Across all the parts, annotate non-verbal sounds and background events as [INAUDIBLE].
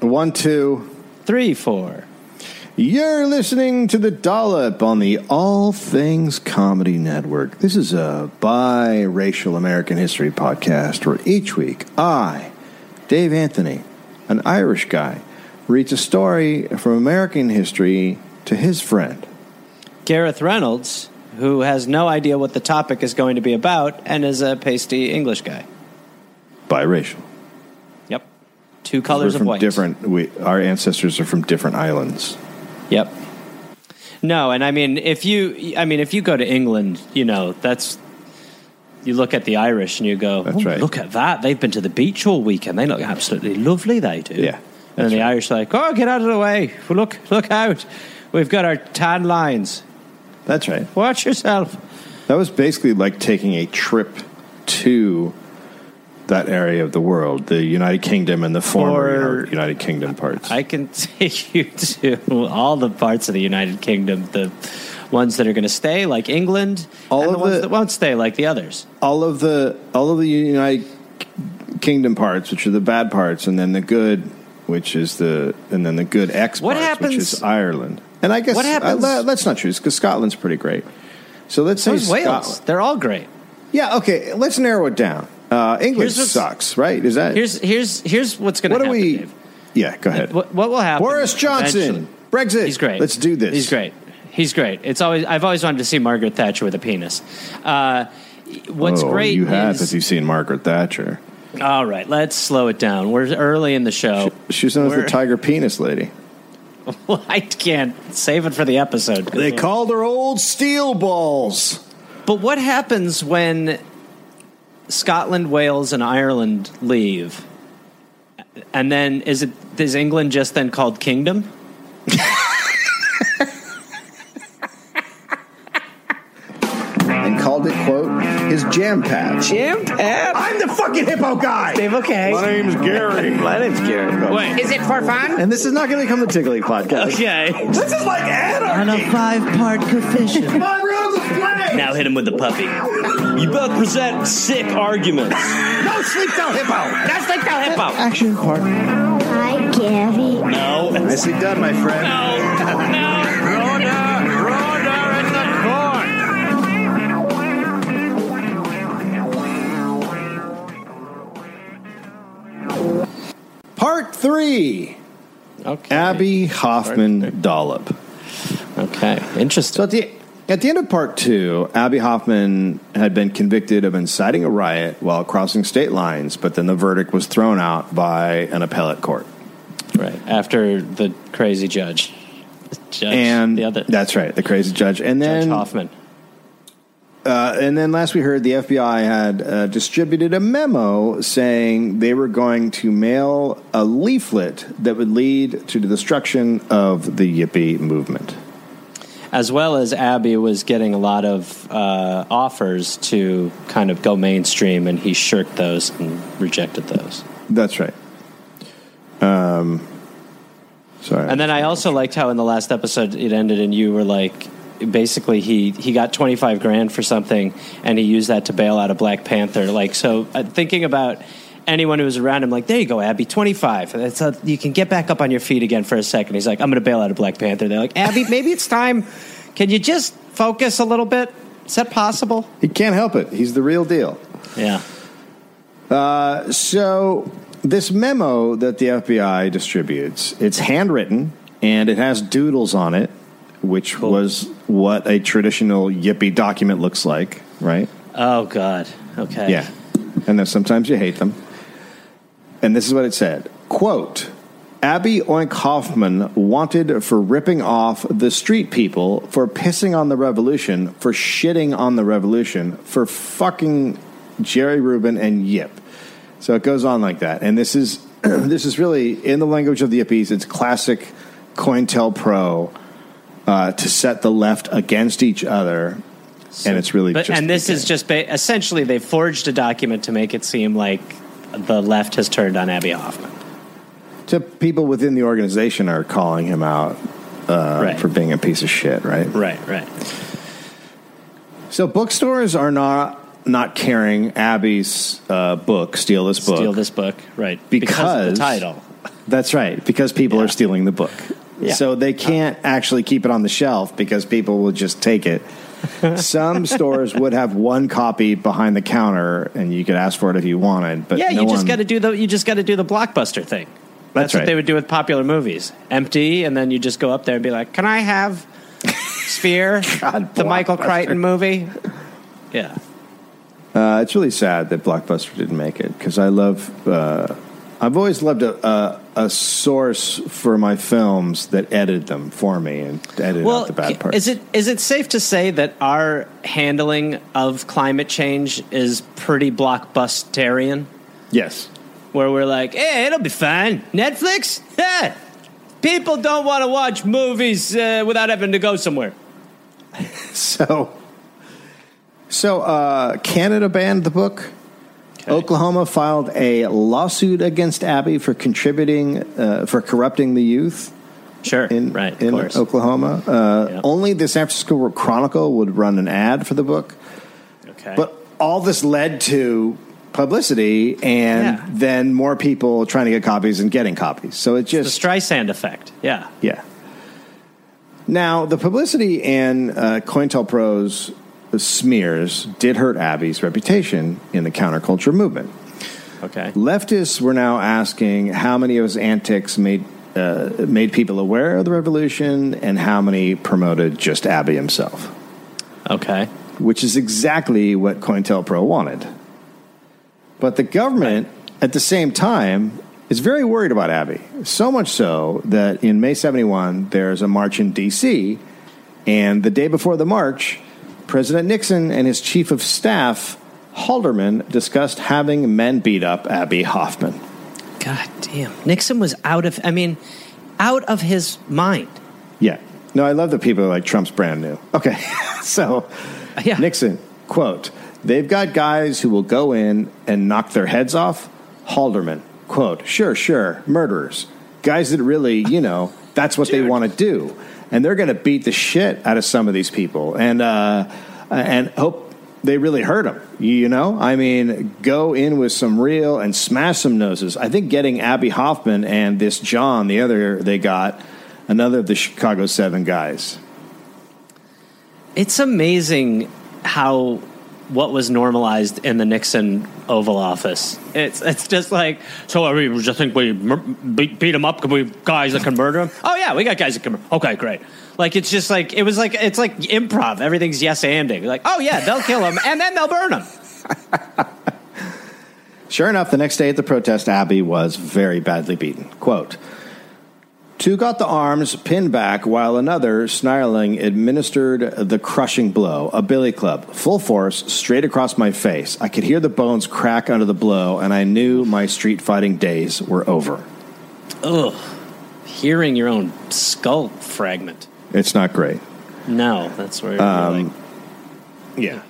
One, two. Three, four. You're listening to the Dollop on the All Things Comedy Network. This is a biracial American history podcast where each week I, Dave Anthony, an Irish guy, reads a story from American history to his friend. Gareth Reynolds, who has no idea what the topic is going to be about and is a pasty English guy. Biracial. Two colors We're of from white. different. We, our ancestors are from different islands. Yep. No, and I mean, if you, I mean, if you go to England, you know, that's. You look at the Irish and you go, That's "Oh, right. Look at that! They've been to the beach all weekend. They look absolutely lovely. They do. Yeah, And that's the right. Irish are like, oh, get out of the way! Look, look out! We've got our tan lines. That's right. Watch yourself. That was basically like taking a trip to that area of the world, the United Kingdom and the former Or- United Kingdom parts. I can [LAUGHS] take you to all the parts of the United Kingdom, the ones that are going to stay, like England, All and of the ones the- that won't stay, like the others. all of the all of the United Kingdom parts, which are the bad parts, and then the good, which is the and then the good X What parts, which happens- is Ireland. And I guess What happens- uh, let's not choose because Scotland's pretty great. So let's say Wales. Scotland. They're all great. Yeah, okay. Let's narrow it down. Uh, what's- sucks, right? Is that Here's here's here's what's going to what happen. do we? Dave. Yeah, go ahead. What, what will happen? Boris Johnson, Brexit. He's great. Let's do this. He's great. He's great. It's always I've always wanted to see Margaret Thatcher with a penis. Uh, what's oh, great You have is if you've seen Margaret Thatcher. all right. Let's slow it down. We're early in the show. She's known as the tiger penis lady. [LAUGHS] I can't save it for the episode. They called her old steel balls. But what happens when Scotland, Wales, and Ireland leave? And then is it is England just then called kingdom? [LAUGHS] And called it, quote, his jam patch. Jam Pep. I'm the fucking hippo guy. Dave, okay. My name's Gary. [LAUGHS] My name's Gary. Wait. Is it for fun? And this is not going to become the Tiggly podcast. Okay. This is like Adam! [LAUGHS] On a five part coefficient. My rules is play. Now hit him with the puppy. You both present sick arguments. No sleep till hippo. That's like the hippo. Action part. Hi, Gary. No. Nicely done, my friend. No. No. Rhoda. Rhoda in the corn. Part three. Okay. Abbie Hoffman Dollop. Okay. Interesting. So at the at the end of part two, Abbie Hoffman had been convicted of inciting a riot while crossing state lines, but then the verdict was thrown out by an appellate court. right. After the crazy judge. Judge. And the other. that's right, the crazy judge. And Judge then Hoffman. Uh, and then last we heard, the FBI had uh, distributed a memo saying they were going to mail a leaflet that would lead to the destruction of the Yippie movement. As well as Abbie was getting a lot of uh, offers to kind of go mainstream, and he shirked those and rejected those. That's right. Um, sorry. And then I also liked how in the last episode it ended, and you were like, basically he he got twenty five grand for something, and he used that to bail out a Black Panther. Like so, uh, thinking about. Anyone who was around him, like, there you go, Abbie, twenty five. That's a, you can get back up on your feet again for a second. He's like, I'm going to bail out a Black Panther. They're like, Abbie, [LAUGHS] maybe it's time. Can you just focus a little bit? Is that possible? he can't help it. He's the real deal. Yeah. Uh, so this memo that the FBI distributes, it's handwritten and it has doodles on it, which Cool. was what a traditional Yippie document looks like, right? Oh God. Okay. Yeah. And then sometimes you hate them. And this is what it said quote Abbie Oink Hoffman wanted for ripping off the street people, for pissing on the revolution, for shitting on the revolution, for fucking Jerry Rubin and Yip. So it goes on like that. And this is [CLEARS THROAT] this is really in the language of the Yippies, it's classic COINTELPRO uh, to set the left against each other. and it's really But just and this is just ba- essentially they forged a document to make it seem like the left has turned on Abbie Hoffman. to people within the organization are calling him out uh, Right. for being a piece of shit, right? Right. Right. So bookstores are not not carrying Abbie's uh, book, "Steal This Book," Steal this book. Right. because, of the title. [LAUGHS] That's right, because people are stealing the book. Yeah. So they can't actually keep it on the shelf because people will just take it. Some stores would have one copy behind the counter, and you could ask for it if you wanted. But yeah, no you just one- got to do the you just got to do the blockbuster thing. That's, what right. they would do with popular movies. Empty, and then you just go up there and be like, "Can I have Sphere, [LAUGHS] God, the Michael Crichton movie?" Yeah, Uh, it's really sad that Blockbuster didn't make it because I love. Uh, I've always loved a, a a source for my films that edited them for me and edited well, out the bad parts. is it is it safe to say that our handling of climate change is pretty blockbusterian? Yes. where we're like, hey, it'll be fine. Netflix? Yeah. [LAUGHS] People don't want to watch movies uh, without having to go somewhere. [LAUGHS] So, so uh, Canada banned the book. Oklahoma filed a lawsuit against Abbie for contributing uh, for corrupting the youth Sure. in right, in course. Oklahoma. Uh, Yeah. Only the San Francisco Chronicle would run an ad for the book, Okay. but all this led to publicity and Yeah. then more people trying to get copies and getting copies. So it just the just Streisand effect. Yeah. yeah. Now, the publicity and uh, COINTELPRO's smears did hurt Abbie's reputation in the counterculture movement. Okay. Leftists were now asking how many of his antics made uh, made people aware of the revolution and how many promoted just Abbie himself, Okay. which is exactly what COINTELPRO wanted. But the government, at the same time, is very worried about Abbie. So much so that in May 71, there's a march in D.C., and the day before the march, President Nixon and his chief of staff, Haldeman, discussed having men beat up Abbie Hoffman. God damn. Nixon was out of, I mean, out of his mind. Yeah. No, I love that people are like Trump's brand new. Okay. [LAUGHS] so, Yeah. Nixon, quote, they've got guys who will go in and knock their heads off. Haldeman, quote, sure, sure, murderers. Guys that really, you know, that's what they want to do. And they're going to beat the shit out of some of these people. And, uh, and hope they really hurt them. You know, I mean, go in with some real and smash some noses. I think getting Abbie Hoffman and this John, the other they got, another of the Chicago Seven guys. It's amazing how what was normalized in the Nixon Oval Office. It's it's just like so. Are we just think we beat, him up? Can we guys that can murder him? Oh yeah, we got guys that can. mur- Okay, great. Like it's just like it was like it's like improv. Everything's yes anding. Like oh yeah, they'll kill him and then they'll burn him. Sure enough, the next day at the protest, Abbie was very badly beaten. Quote Two got the arms pinned back, while another, snarling, administered the crushing blow, a billy club, full force, straight across my face. I could hear the bones crack under the blow, and I knew my street fighting days were over. Ugh, hearing your own skull fragment. It's not great. No, that's where. you're um, like, Yeah.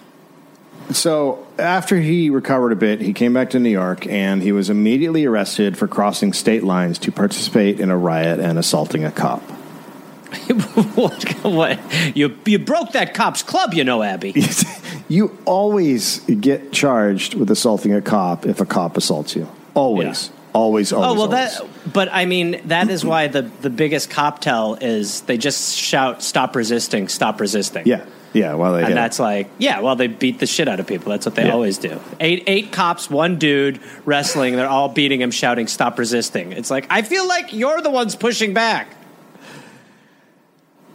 So after he recovered a bit, he came back to New York and he was immediately arrested for crossing state lines to participate in a riot and assaulting a cop. [LAUGHS] what, what? You you broke that cop's club, you know, Abbie. [LAUGHS] you always get charged with assaulting a cop if a cop assaults you. Always. Always, always. Oh well, always. that. But I mean, that is why the the biggest cop tell is they just shout, "Stop resisting! Stop resisting!" Yeah. Yeah. Well, they and hit. that's like, yeah, well, they beat the shit out of people. That's what they Yeah. always do. Eight eight cops, one dude wrestling. They're all beating him, shouting, "Stop resisting!" It's like I feel like you're the ones pushing back.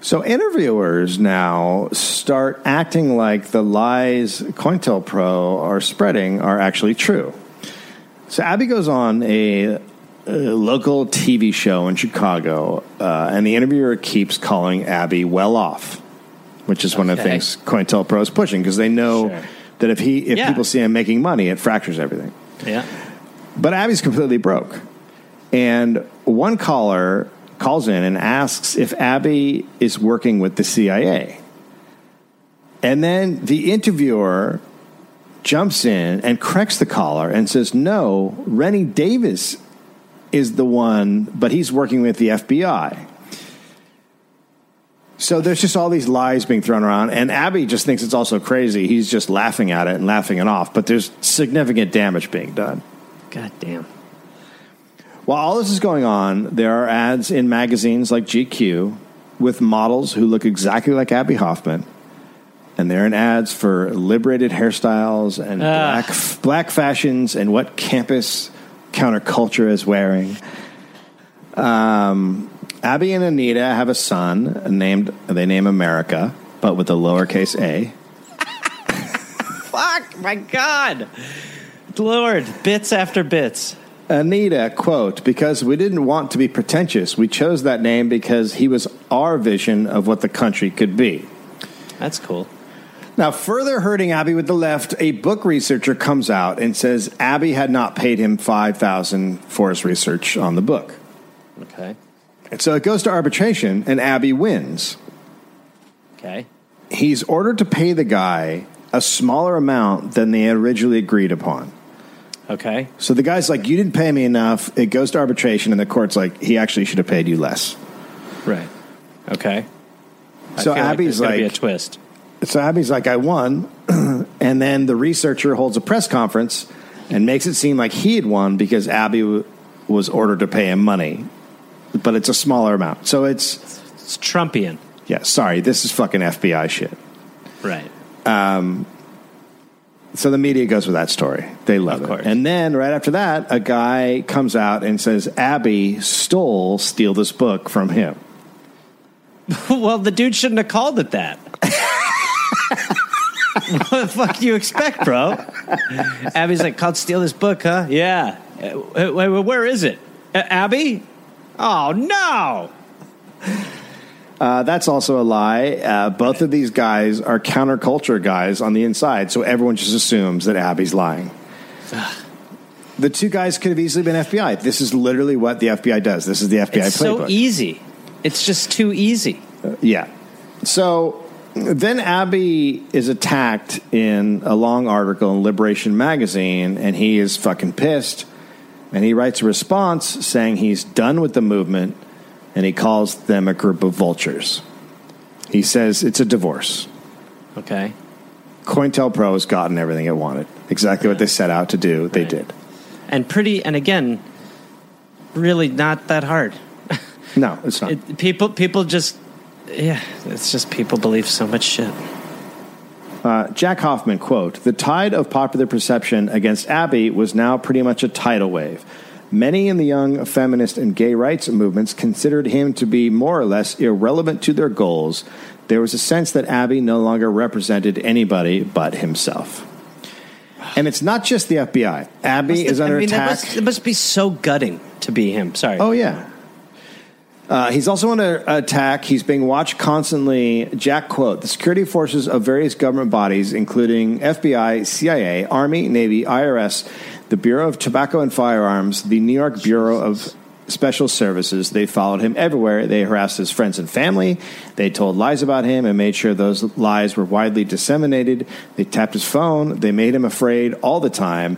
So interviewers now start acting like the lies COINTELPRO are spreading are actually true. So Abbie goes on a, a local TV show in Chicago, uh, and the interviewer keeps calling Abbie well off, which is one of the Okay. things COINTELPRO is pushing because they know Sure. that if he if Yeah. people see him making money, it fractures everything. Yeah. But Abbie's completely broke. And one caller calls in and asks if Abbie is working with the CIA. And then the interviewer jumps in and corrects the caller and says, No, Rennie Davis is the one, but he's working with the FBI. So there's just all these lies being thrown around, and Abbie just thinks it's also crazy. He's just laughing at it and laughing it off, but there's significant damage being done. God damn. While all this is going on, there are ads in magazines like GQ with models who look exactly like Abbie Hoffman. And they're in ads for liberated hairstyles and Ah. black, black fashions and what campus counterculture is wearing. Um, Abbie and Anita have a son named, they name America, but with a lowercase a. Fuck, my God. Lord, bits after bits. Anita, quote, because we didn't want to be pretentious, we chose that name because he was our vision of what the country could be. That's cool. Now, further hurting Abbie with the left, a book researcher comes out and says Abby had not paid him 5000 for his research on the book. Okay. And so it goes to arbitration, and Abbie wins. Okay. He's ordered to pay the guy a smaller amount than they originally agreed upon. Okay. So the guy's like, You didn't pay me enough. It goes to arbitration, and the court's like, He actually should have paid you less. Right. Okay. I So like Abbie's gonna be a twist. So Abbie's like, I won. [CLEARS THROAT] and then the researcher holds a press conference and makes it seem like he had won because Abbie w- was ordered to pay him money. But it's a smaller amount. So it's, It's Trumpian. yeah, sorry, this is fucking FBI shit. Right. Um, So the media goes with that story. They love Of it. course. And then right after that, a guy comes out and says, Abbie stole Steal This Book from him. [LAUGHS] well, the dude shouldn't have called it that. [LAUGHS] what the fuck do you expect, bro? Abbie's like, called steal this book, huh? Yeah. Uh, where is it? Abbie? Oh, no. Uh, that's also a lie. Uh, both of these guys are counterculture guys on the inside, so everyone just assumes that Abbie's lying. the two guys could have easily been FBI. This is literally what the FBI does. This is the FBI It's playbook. so easy. It's just too easy. Yeah. So then Abbie is attacked in a long article in Liberation magazine, and he is fucking pissed. And he writes a response saying he's done with the movement, and he calls them a group of vultures. He says it's a divorce. Okay. COINTELPRO has gotten everything it wanted. Exactly what they set out to do, they did. And pretty, and again, really not that hard. No, it's not. It, people, people just, yeah, it's just people believe so much shit. Uh, Jack Hoffman, quote, The tide of popular perception against Abbie was now pretty much a tidal wave. Many in the young feminist and gay rights movements considered him to be more or less irrelevant to their goals. There was a sense that Abbie no longer represented anybody but himself. And it's not just the FBI. Abbie is under I mean, attack. must, it must be so gutting to be him. Sorry. Oh yeah. Uh, he's also under attack. He's being watched constantly. Jack quote: "The security forces of various government bodies, including FBI, CIA, Army, Navy, IRS, the Bureau of Tobacco and Firearms, the New York Bureau of Special Services, they followed him everywhere. They harassed his friends and family. They told lies about him and made sure those lies were widely disseminated. They tapped his phone. They made him afraid all the time."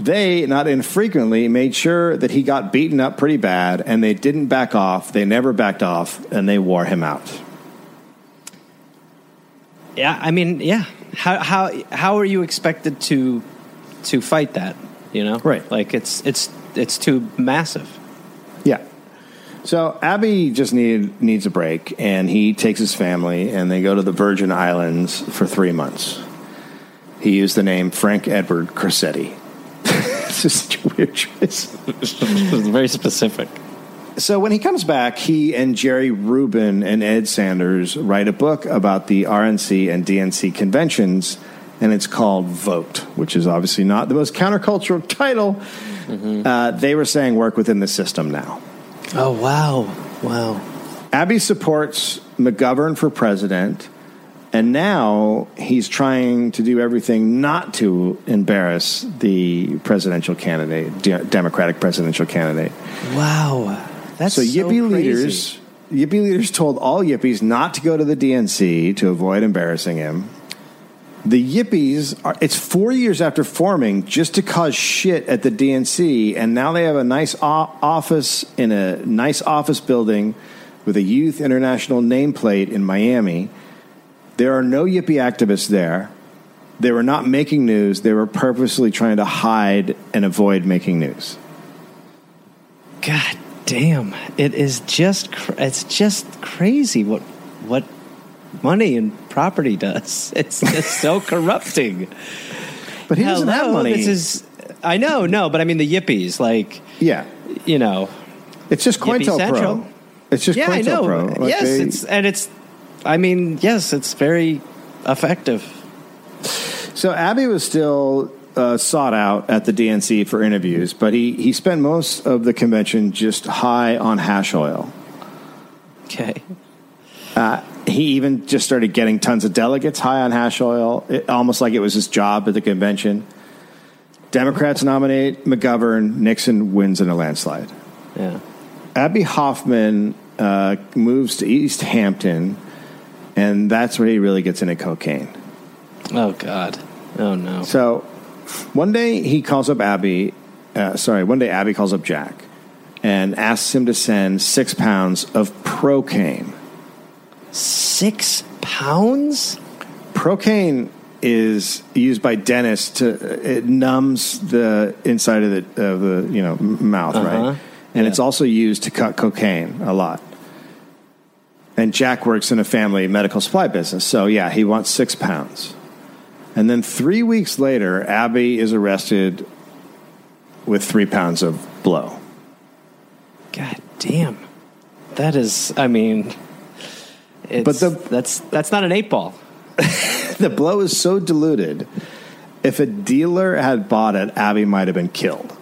They, not infrequently, made sure that he got beaten up pretty bad, and they didn't back off. They never backed off, and they wore him out. Yeah, I mean, yeah. How how how are you expected to to fight that? You know, Right. Like it's it's it's too massive. Yeah. So Abbie just needed, needs a break, and he takes his family, and they go to the Virgin Islands for three months. He used the name Frank Edward Cressetti. It's just such a weird choice. it's [LAUGHS] very specific. So when he comes back, he and Jerry Rubin and Ed Sanders write a book about the RNC and DNC conventions, and it's called Vote, which is obviously not the most countercultural [LAUGHS] title. Uh, they were saying work within the system now. Oh wow, wow. Abbie supports McGovern for president, and now he's trying to do everything not to embarrass the presidential candidate, de- Democratic presidential candidate. Wow. That's so so, Yippie crazy. leaders, Yippie leaders told all Yippies not to go to the DNC to avoid embarrassing him. The Yippies are, it's four years after forming just to cause shit at the DNC, and now they have a nice office in a nice office building with a Youth International nameplate in Miami. There are no Yippie activists there. They were not making news. They were purposely trying to hide and avoid making news. God damn! It is just cr- it's just crazy what what money and property does. [LAUGHS] It's just so corrupting. But he doesn't have money. This is I know, no, but I mean the yippies, like yeah, you know. it's just COINTELPRO. Central. It's just yeah, I know. COINTELPRO. Like, yes, they- it's and it's. I mean, yes, it's very effective. So Abbie was still uh, sought out at the DNC for interviews, but he, he spent most of the convention just high on hash oil. Okay. He even just started getting tons of delegates high on hash oil, it, almost like it was his job at the convention. Democrats nominate McGovern. Nixon wins in a landslide. Yeah. Abbie Hoffman uh, moves to East Hampton, and that's where he really gets into cocaine. Oh God. Oh no. So one day he calls up Abbie. Uh, sorry, one day Abbie calls up Jack and asks him to send six pounds of procaine. Six pounds. Procaine is used by dentists to it numbs the inside of the of the you know mouth, Uh-huh. right? And Yeah. it's also used to cut cocaine a lot. And Jack works in a family medical supply business, so yeah, he wants six pounds. And then three weeks later, Abbie is arrested with three pounds of blow. God damn. That is. I mean. It's, But the- that's that's not an eight ball. [LAUGHS] The blow is so diluted. If a dealer had bought it, Abbie might have been killed.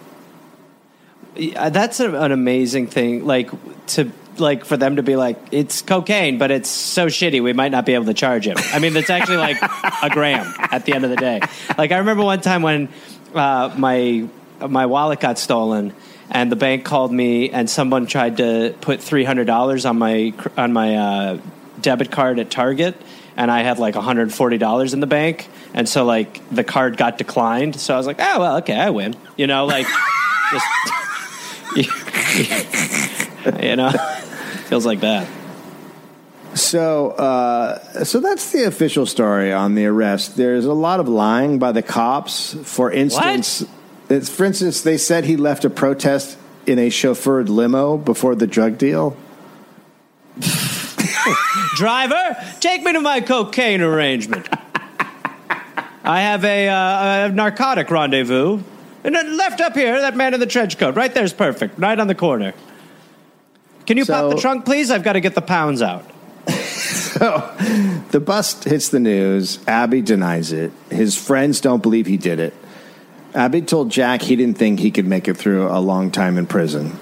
Yeah, That's a, an amazing thing. Like to like for them to be like it's cocaine, but it's so shitty we might not be able to charge him. I mean, that's actually like a gram at the end of the day. Like I remember one time when uh, my my wallet got stolen. And the bank called me, and someone tried to put three hundred dollars on my on my uh, debit card at Target, and I had like one hundred forty dollars in the bank, and so like the card got declined. So I was like, oh well, okay, I win. You know, like just [LAUGHS] you know, feels like that. So, uh, so that's the official story on the arrest. There's a lot of lying by the cops. For instance, it's, for instance, they said he left a protest in a chauffeured limo before the drug deal. [LAUGHS] Driver, take me to my cocaine arrangement. I have a, uh, a narcotic rendezvous. And then left up here, that man in the trench coat. Right there's perfect. Right on the corner. Can you pop the trunk, please? I've got to get the pounds out. [LAUGHS] So the bust hits the news. Abbie denies it. His friends don't believe he did it. Abbie told Jack he didn't think he could make it through a long time in prison.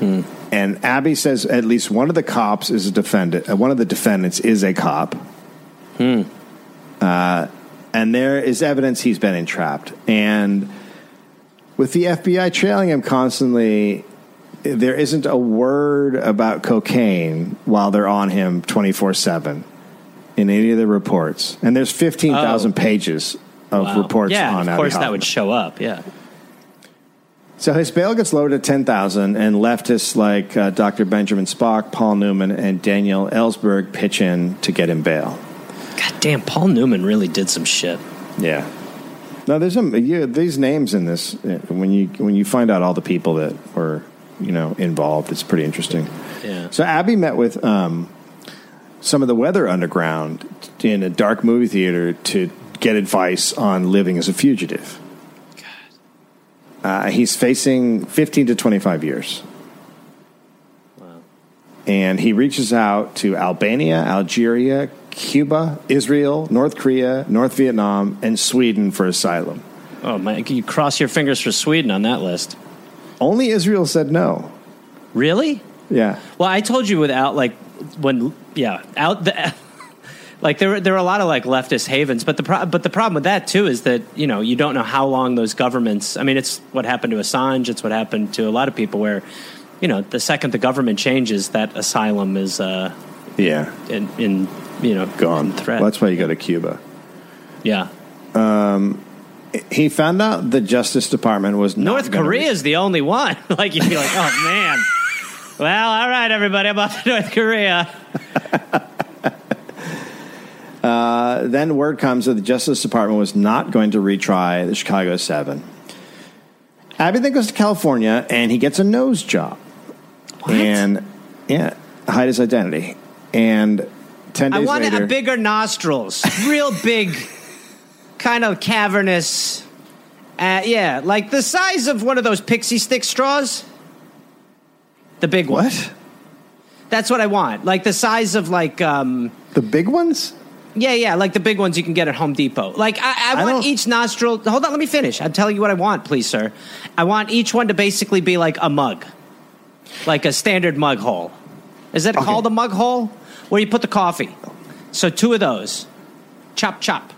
And Abbie says at least one of the cops is a defendant. Uh, one of the defendants is a cop. Hmm. Uh, and there is evidence he's been entrapped. And with the FBI trailing him constantly, there isn't a word about cocaine while they're on him 24 7 in any of the reports. And there's 15,000 Oh. pages of Wow. reports yeah, on of course that would show up. Yeah. So his bail gets lowered to 10,000 and leftists like uh, Dr. Benjamin Spock, Paul Newman, and Daniel Ellsberg pitch in to get him bail. God damn, Paul Newman really did some shit. Yeah. No, there's some yeah, these names in this uh, when you when you find out all the people that were you know involved. It's pretty interesting. Yeah. So Abbie met with um, some of the Weather Underground in a dark movie theater to get advice on living as a fugitive. Uh, he's facing 15 to 25 years. And he reaches out to Albania, Algeria, Cuba, Israel, North Korea, North Vietnam, and Sweden for asylum. Oh man, Can you cross your fingers for Sweden on that list. Only Israel said no. Really? Yeah. Well, I told you without like when yeah out the [LAUGHS] like there were there were a lot of like leftist havens, but the pro- but the problem with that too is that you know you don't know how long those governments. I mean, it's what happened to Assange. It's what happened to a lot of people where you know the second the government changes, that asylum is uh, Yeah. in in you know Gone. threat. Well, that's why you go to Cuba. yeah. He found out the Justice Department was not North gonna Korea is the only one. [LAUGHS] like you'd be like, oh man. [LAUGHS] Well, all right, everybody, I'm off to North Korea. [LAUGHS] Uh, then word comes that the Justice Department was not going to retry the Chicago Seven. Abbie then goes to California and he gets a nose job. And yeah, hide his identity. And ten I days want later, a bigger nostrils, real big, kind of cavernous. Uh, yeah, like the size of one of those pixie stick straws. The big one. what? That's what I want. Like the size of like, um, The big ones? yeah, yeah, like the big ones you can get at Home Depot. Like I, I, I want each nostril. Hold on, let me finish. I'm telling you what I want, please, sir. I want each one to basically be like a mug, like a standard mug hole. Is that Okay. called a mug hole? Where you put the coffee. So two of those. Chop chop.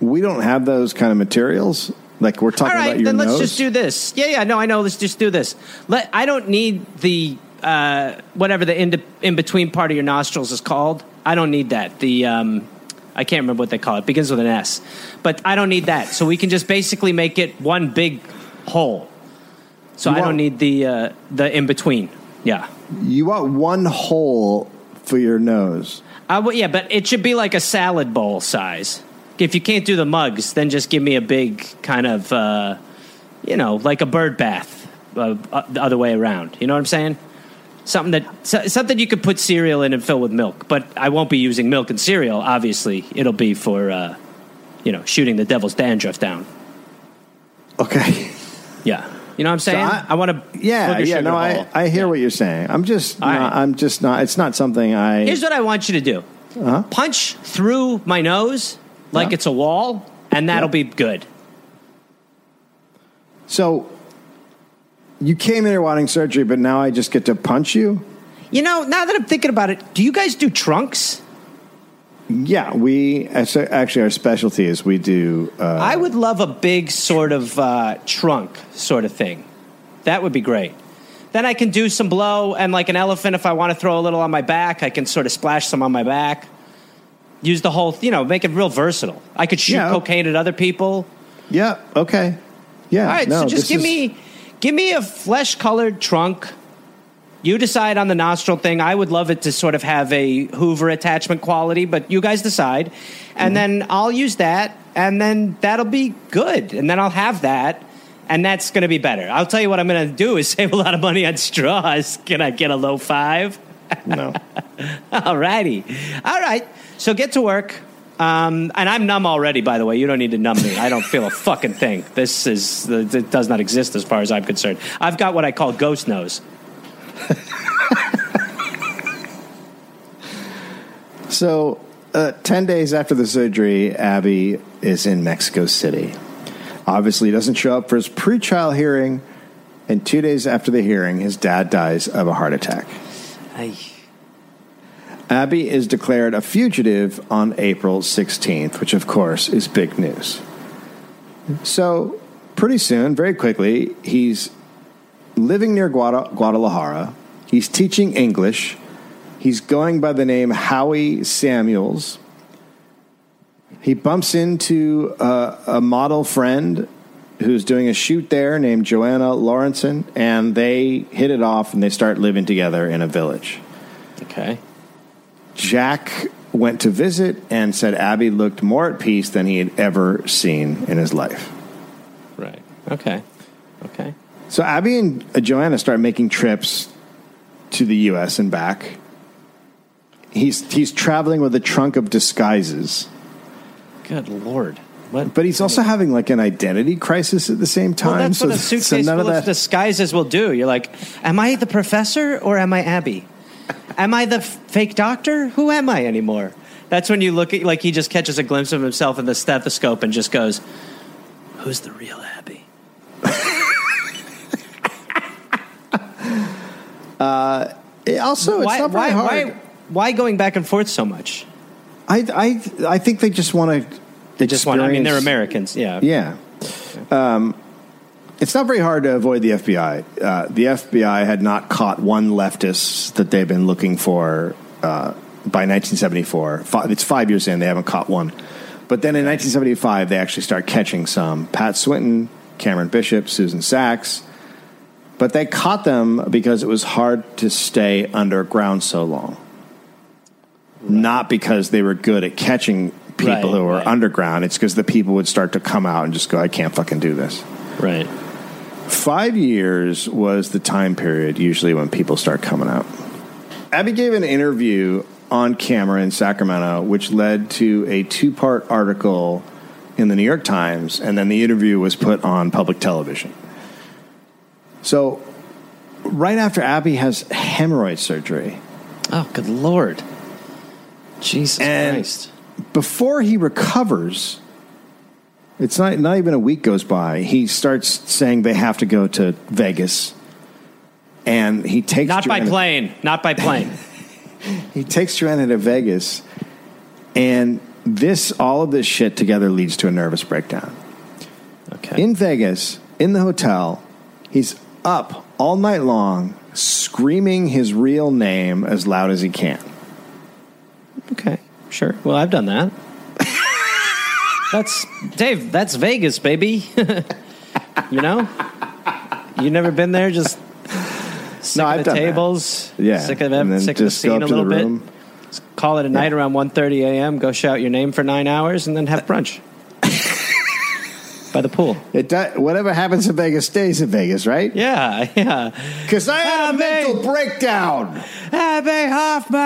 We don't have those kind of materials. Like we're talking All right, about your then let's nose. just do this. Yeah, yeah, no, I know. Let's just do this. Let I don't need the uh, whatever the in, in between part of your nostrils is called. I don't need that. The um, I can't remember what they call it. Begins with an S, but I don't need that. So we can just basically make it one big hole. So You I don't need the uh, the in between. Yeah. you want one hole for your nose. I w- yeah, but it should be like a salad bowl size. If you can't do the mugs, then just give me a big kind of, uh, you know, like a bird bath, uh, uh, the other way around. You know what I'm saying? Something that so, something you could put cereal in and fill with milk. But I won't be using milk and cereal. Obviously, it'll be for, uh, you know, shooting the devil's dandruff down. Okay. Yeah, you know what I'm saying? I- want to. Yeah, yeah. No, I, I hear what you're saying. I'm just, All right. not, I'm just not. It's not something I. Here's what I want you to do: Uh-huh. punch through my nose like Yeah. it's a wall, and that'll Yeah. be good. So you came in here wanting surgery, but now I just get to punch you. You know, now that I'm thinking about it, do you guys do trunks? Yeah, we actually actually, our specialty is we do. Uh, I would love a big sort of uh, trunk sort of thing. That would be great. Then I can do some blow and like an elephant if I want to throw a little on my back, I can sort of splash some on my back. Use the whole, you know, make it real versatile. I could shoot Yeah. cocaine at other people. yeah. Okay. Yeah. All right, no, so just give is- me give me a flesh colored trunk. You decide on the nostril thing. I would love it to sort of have a Hoover attachment quality, but you guys decide. And mm-hmm. then I'll use that, and then that'll be good. And then I'll have that, and that's going to be better. I'll tell you what I'm going to do is [LAUGHS] save a lot of money on straws. Can I get a low five? no. [LAUGHS] All righty. All right. So get to work. Um, and I'm numb already, by the way. You don't need to numb me. I don't feel a fucking thing. This is it does not exist as far as I'm concerned. I've got what I call ghost nose. [LAUGHS] So, uh, 10 days after the surgery, Abbie is in Mexico City. Obviously, he doesn't show up for his pre-trial hearing, and two days after the hearing, his dad dies of a heart attack. Abbie is declared a fugitive on April 16th, which, of course, is big news. So, pretty soon, very quickly, he's living near Guada- Guadalajara. He's teaching English. He's going by the name Howie Samuels. He bumps into uh, a model friend who's doing a shoot there named Joanna Lawrenson, and they hit it off and they start living together in a village. Okay. Jack went to visit and said Abbie looked more at peace than he had ever seen in his life. Right. Okay. Okay. So Abbie and uh, Joanna start making trips to the U.S. and back. He's he's traveling with a trunk of disguises, Good lord. What? but he's also having like an identity crisis at the same time. well, that's so, what a so suitcase none full of of that. disguises will do. You're like, am I the professor or am I Abbie? Am I the f- fake doctor? Who am I anymore? That's when you look at like he just catches a glimpse of himself in the stethoscope and just goes, "Who's the real Abbie?" [LAUGHS] It also, it's why, not very why, hard. why, why going back and forth so much? I, I, I think they just want to. They just want. I mean, they're Americans. Yeah. Yeah. Um, it's not very hard to avoid the FBI. Uh, the FBI had not caught one leftist that they've been looking for uh, by 1974. Fi- It's five years in, they haven't caught one. But then in 1975, they actually start catching some. Pat Swinton, Cameron Bishop, Susan Saxe. But they caught them because it was hard to stay underground so long. Not because they were good at catching people Right, who were right. underground. It's because the people would start to come out and just go, I can't fucking do this. Right. Five years was the time period usually when people start coming out. Abbie gave an interview on camera in Sacramento, which led to a two part article in the New York Times, and then the interview was put on public television. So, right after Abbie has hemorrhoid surgery, Oh, good lord. Jesus And- Christ. before he recovers, it's not not even a week goes by. He starts saying they have to go to Vegas, and he takes Not by plane. Not by plane. [LAUGHS] He takes Joanna to Vegas, and this all of this shit together leads to a nervous breakdown. Okay. In Vegas, in the hotel, he's up all night long, screaming his real name as loud as he can. okay. Sure. Well, I've done that. That's Dave. That's Vegas, baby. [LAUGHS] you know. You never been there? Just sick No, of I've the done that. tables. Yeah, Sick of it. Sick of the scene a little bit. room. Call it a night around 1.30 a.m. Go shout your name for nine hours and then have brunch by the pool. It does, whatever happens in Vegas stays in Vegas, right? Yeah, [LAUGHS] yeah. Because I had a mental breakdown. Abbie Hoffman,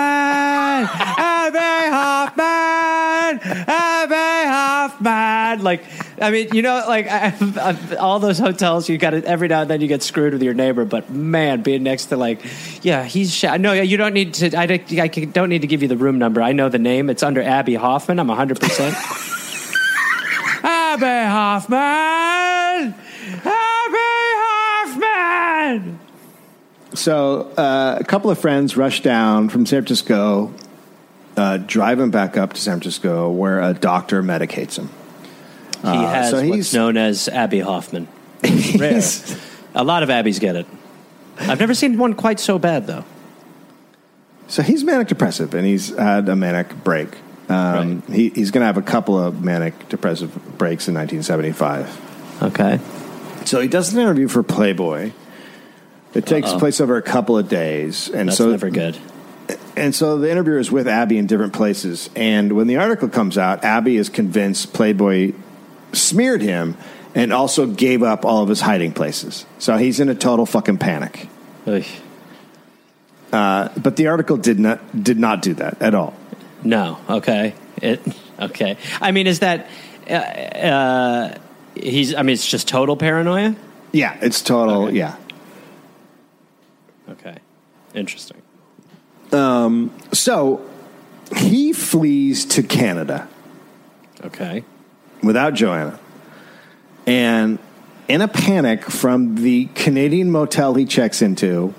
Abbie Hoffman, Abbie Hoffman. Like, I mean, you know, like [LAUGHS] I, I, all those hotels, you got to every now and then you get screwed with your neighbor. But man, being next to like, yeah, he's sh- no, you don't need to. I don't, I don't need to give you the room number. I know the name. It's under Abbie Hoffman. I'm 100. percent [LAUGHS] Abbie Hoffman, Abbie Hoffman. So uh, a couple of friends rush down from San Francisco, uh, drive him back up to San Francisco, where a doctor medicates him. He has so what's he's- known as Abbie Hoffman. [LAUGHS] Rare. A lot of Abbeys get it. I've never seen one quite so bad, though. So he's manic depressive, and he's had a manic break. Um, he, he's going to have a couple of manic depressive breaks in 1975. Okay. So he does an interview for Playboy. It takes Uh-oh. place over a couple of days, and That's so never good. And so the interviewer is with Abbie in different places. And when the article comes out, Abbie is convinced Playboy smeared him and also gave up all of his hiding places. So he's in a total fucking panic. Uh, but the article did not did not do that at all. No. Okay. It. Okay. I mean, is that? Uh, uh, he's. I mean, it's just total paranoia. Yeah, it's total. Okay. Yeah. Okay. Interesting. Um. So he flees to Canada Okay. without Joanna. And in a panic from the Canadian motel he checks into,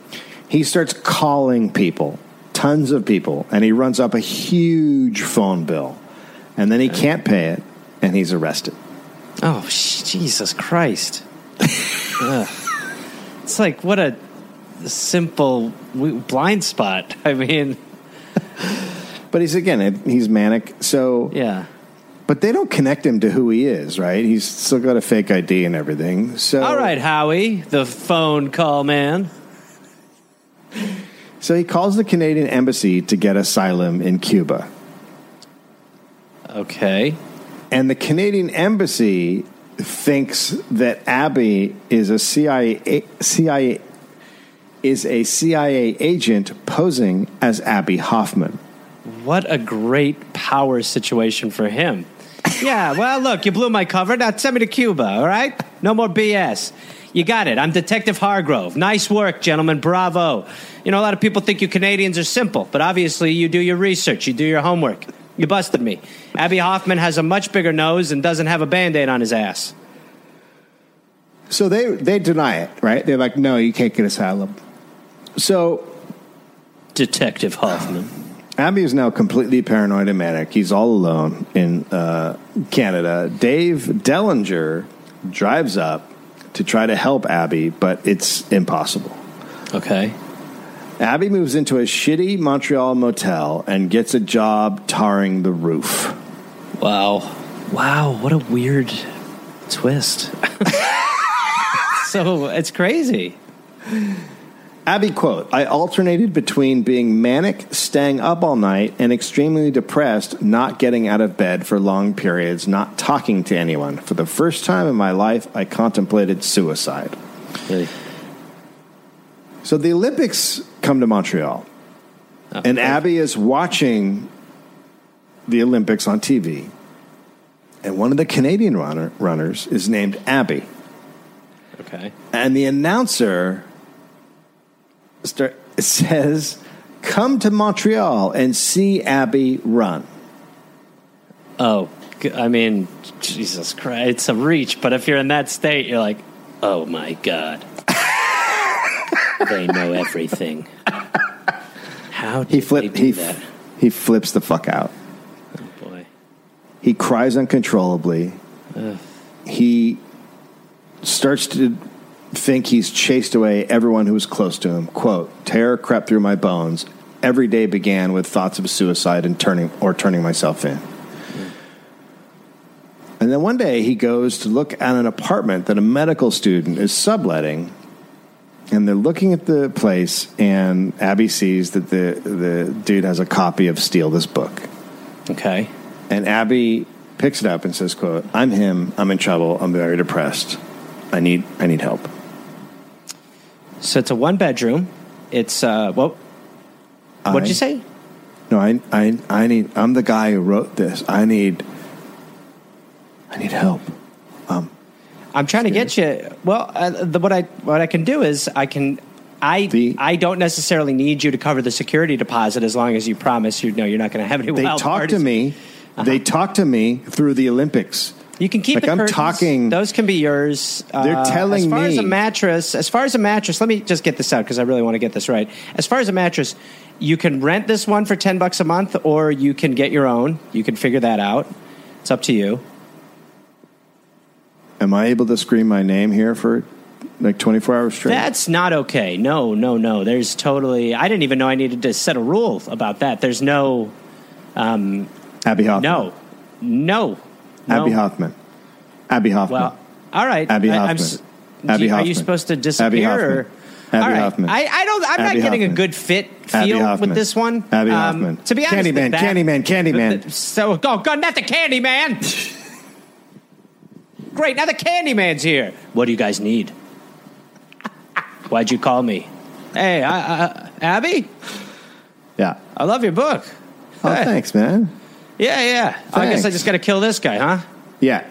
he starts calling people, tons of people, and he runs up a huge phone bill. And then he can't pay it, and he's arrested. Oh, sh- Jesus Christ. [LAUGHS] Ugh. It's like what a simple w- blind spot. [LAUGHS] I mean, But he's again, he's manic. So, yeah. but they don't connect him to who he is, right? He's still got a fake ID and everything. So, All right, Howie, the phone call man. So he calls the Canadian embassy to get asylum in Cuba. Okay. And the Canadian embassy thinks that Abbie is a CIA CIA is a CIA agent posing as Abbie Hoffman. What a great power situation for him. Yeah, well, look, you blew my cover. Now send me to Cuba, all right? No more BS. You got it. I'm Detective Hargrove. Nice work, gentlemen. Bravo. You know, a lot of people think you Canadians are simple, but obviously you do your research, you do your homework. You busted me. Abbie Hoffman has a much bigger nose and doesn't have a band aid on his ass. So they they deny it, right? They're like, "No, you can't get asylum." So Detective Hoffman. Abbie is now completely paranoid and manic. He's all alone in uh, Canada. Dave Dellinger drives up to try to help Abbie, but it's impossible. Okay. Abbie moves into a shitty Montreal motel and gets a job tarring the roof. Wow. Wow, what a weird twist. [LAUGHS] so it's crazy. Abbie quote, I alternated between being manic, staying up all night, and extremely depressed, not getting out of bed for long periods, not talking to anyone. For the first time in my life, I contemplated suicide. Really? So the Olympics come to Montreal, oh, and Abbie is watching the Olympics on TV. And one of the Canadian runner, runners is named Abby. Okay. And the announcer start, says, Come to Montreal and see Abbie run. Oh, I mean, Jesus Christ, it's a reach. But if you're in that state, you're like, oh my god, [LAUGHS] they know everything. How did He do he, that? he flips the fuck out. Oh boy. He cries uncontrollably. He starts to think he's chased away everyone who was close to him. Quote, terror crept through my bones. Every day began with thoughts of suicide and turning or turning myself in. And then one day he goes to look at an apartment that a medical student is subletting. And they're looking at the place, and Abbie sees that the, the dude has a copy of Steal This Book. Okay. And Abbie picks it up and says, quote, I'm him, I'm in trouble, I'm very depressed. I need I need help. So it's a one bedroom. It's uh, what? What'd I- you say? No, I I I need I'm the guy who wrote this. I need I need help. I'm trying to get you. Well, uh, the, what I what I can do is I can. I The- I don't necessarily need you to cover the security deposit as long as you promise you know you're not going to have any They talk parties. to me. They talk to me through the Olympics. You can keep Like, the I'm curtains. talking- Those can be yours. They're Uh, telling as far as a mattress. As far as a mattress, let me just get this out because I really want to get this right. As far as a mattress, you can rent this one for ten bucks a month, or you can get your own. You can figure that out. It's up to you. Am I able to scream my name here for like 24 hours straight? That's not okay. No, no, no. There's totally. I didn't even know I needed to set a rule about that. There's no. Abbie Hoffman. No, no. Abbie no. Hoffman. Abbie Hoffman. Well, all right. Abbie I- I'm Hoffman. s- Abbie do you- Are you supposed to Abbie disappear? Hoffman. Or? Abbie all right. Hoffman. I, I don't. I'm Abbie not getting Hoffman. a good fit feel with this one. Abbie Um, Hoffman. To be honest, Candyman, with that- Candyman, Candyman. So go, go, not the Candyman. [LAUGHS] Great. Now the Candyman's here. What do you guys need? Why'd you call me? Hey, I, I, Abbie, yeah. I love your book. Oh, Hey. thanks, man. Yeah, yeah. I guess I just got to kill this guy, huh? Yeah.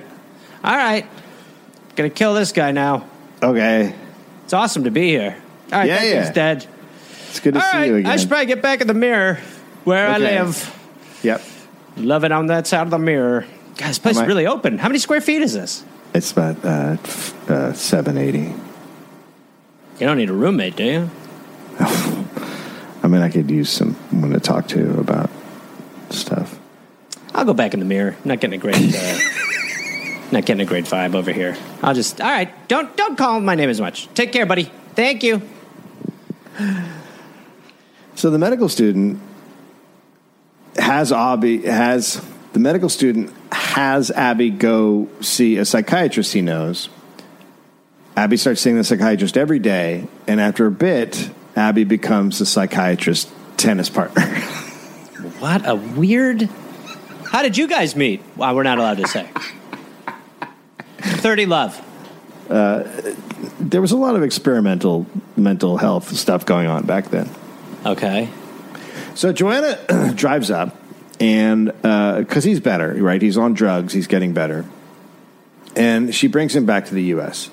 All right. Gonna kill this guy now. Okay. It's awesome to be here. All right, Yeah, that yeah. dude's dead. It's good to All see right, you again. I should probably get back in the mirror where I Okay. live. Yep. Loving on that side of the mirror. God, this place is might- really open. How many square feet is this? It's about uh, f- uh, 780. You don't need a roommate, do you? [LAUGHS] I mean, I could use someone to talk to about stuff. I'll go back in the mirror. Not getting a great, uh, [LAUGHS] not getting a great vibe over here. I'll just. All right, don't don't call my name as much. Take care, buddy. Thank you. [SIGHS] So the medical student has Abbie has the medical student has Abbie go see a psychiatrist he knows. Abbie starts seeing the psychiatrist every day, and after a bit, Abbie becomes the psychiatrist's tennis partner. [LAUGHS] What a weird. How did you guys meet? Well, we're not allowed to say. Thirty love. there was a lot of experimental mental health stuff going on back then. Okay. So Joanna [CLEARS THROAT] drives up, and because he's better, right? He's on drugs. He's getting better, and she brings him back to the U.S.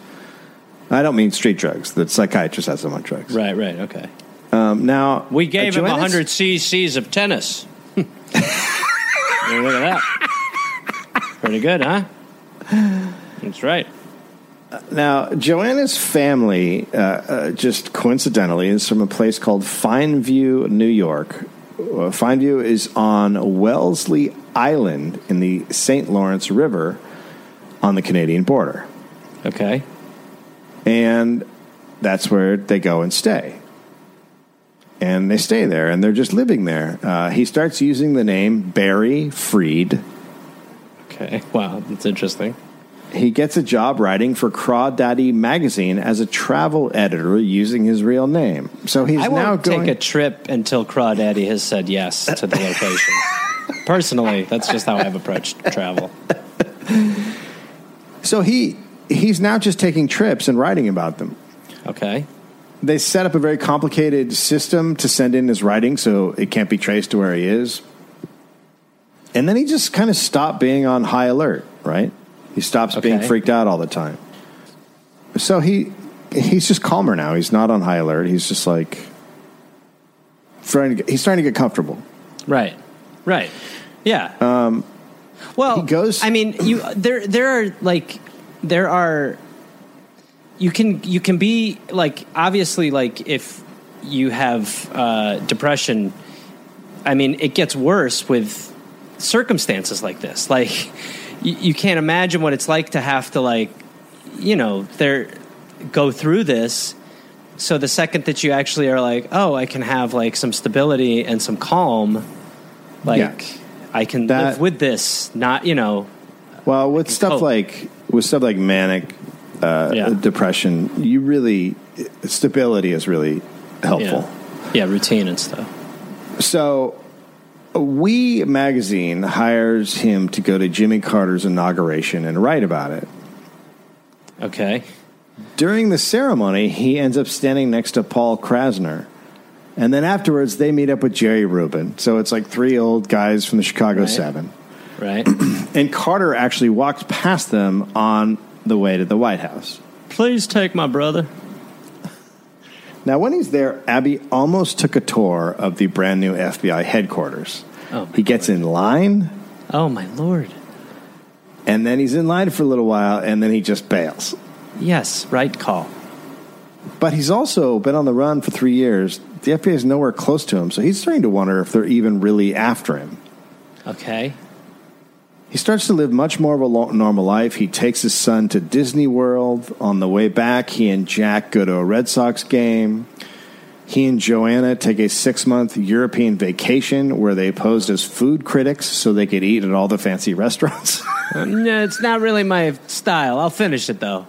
I don't mean street drugs. The psychiatrist has him on drugs. Right. Right. Okay. Um, now We gave uh, him Joanna's- 100 cc's of tennis. [LAUGHS] Look at that. Pretty good, huh? That's right. Now Joanna's family, uh, uh, just coincidentally, is from a place called Fineview, New York. Uh, Fineview is on Wellesley Island in the St. Lawrence River on the Canadian border. Okay. and that's where they go and stay. And they stay there, and they're just living there. Uh, he starts using the name Barry Freed. Okay. Wow, that's interesting. He gets a job writing for Crawdaddy magazine as a travel editor using his real name. So he's I now won't going. take a trip until Crawdaddy has said yes to the location. [LAUGHS] Personally, that's just how I've approached travel. so he he's now just taking trips and writing about them. Okay. They set up a very complicated system to send in his writing so it can't be traced to where he is. And then he just kind of stopped being on high alert, right? He stops being freaked out all the time. So he he's just calmer now. He's not on high alert. He's just like trying to get, he's trying to get comfortable. Right. Right. Yeah. Um, well, he goes- I mean, you there there are like there are you can you can be like obviously like if you have uh, depression. I mean, it gets worse with circumstances like this. Like you, you can't imagine what it's like to have to like you know there go through this so the second that you actually are like oh i can have like some stability and some calm like Yeah. i can That- live with this not you know Well, with stuff cope. like with stuff like manic uh, Yeah. depression, you really stability is really helpful. yeah, yeah routine and stuff So, We magazine hires him to go to Jimmy Carter's inauguration and write about it. okay During the ceremony, he ends up standing next to Paul Krassner. And then afterwards, they meet up with Jerry Rubin. So it's like three old guys from the Chicago Right. Seven. right [CLEARS THROAT] And Carter actually walked past them on the way to the White House. please take my brother Now, when he's there, Abbie almost took a tour of the brand new FBI headquarters. Oh, he gets in line, oh my lord and then he's in line for a little while, and then he just bails. yes right call But he's also been on the run for three years. The FBI is nowhere close to him, so he's starting to wonder if they're even really after him. okay He starts to live much more of a normal life. He takes his son to Disney World. On the way back, he and Jack go to a Red Sox game. He and Joanna take a six month European vacation where they posed as food critics so they could eat at all the fancy [LAUGHS] restaurants. No, it's not really my style i'll finish it though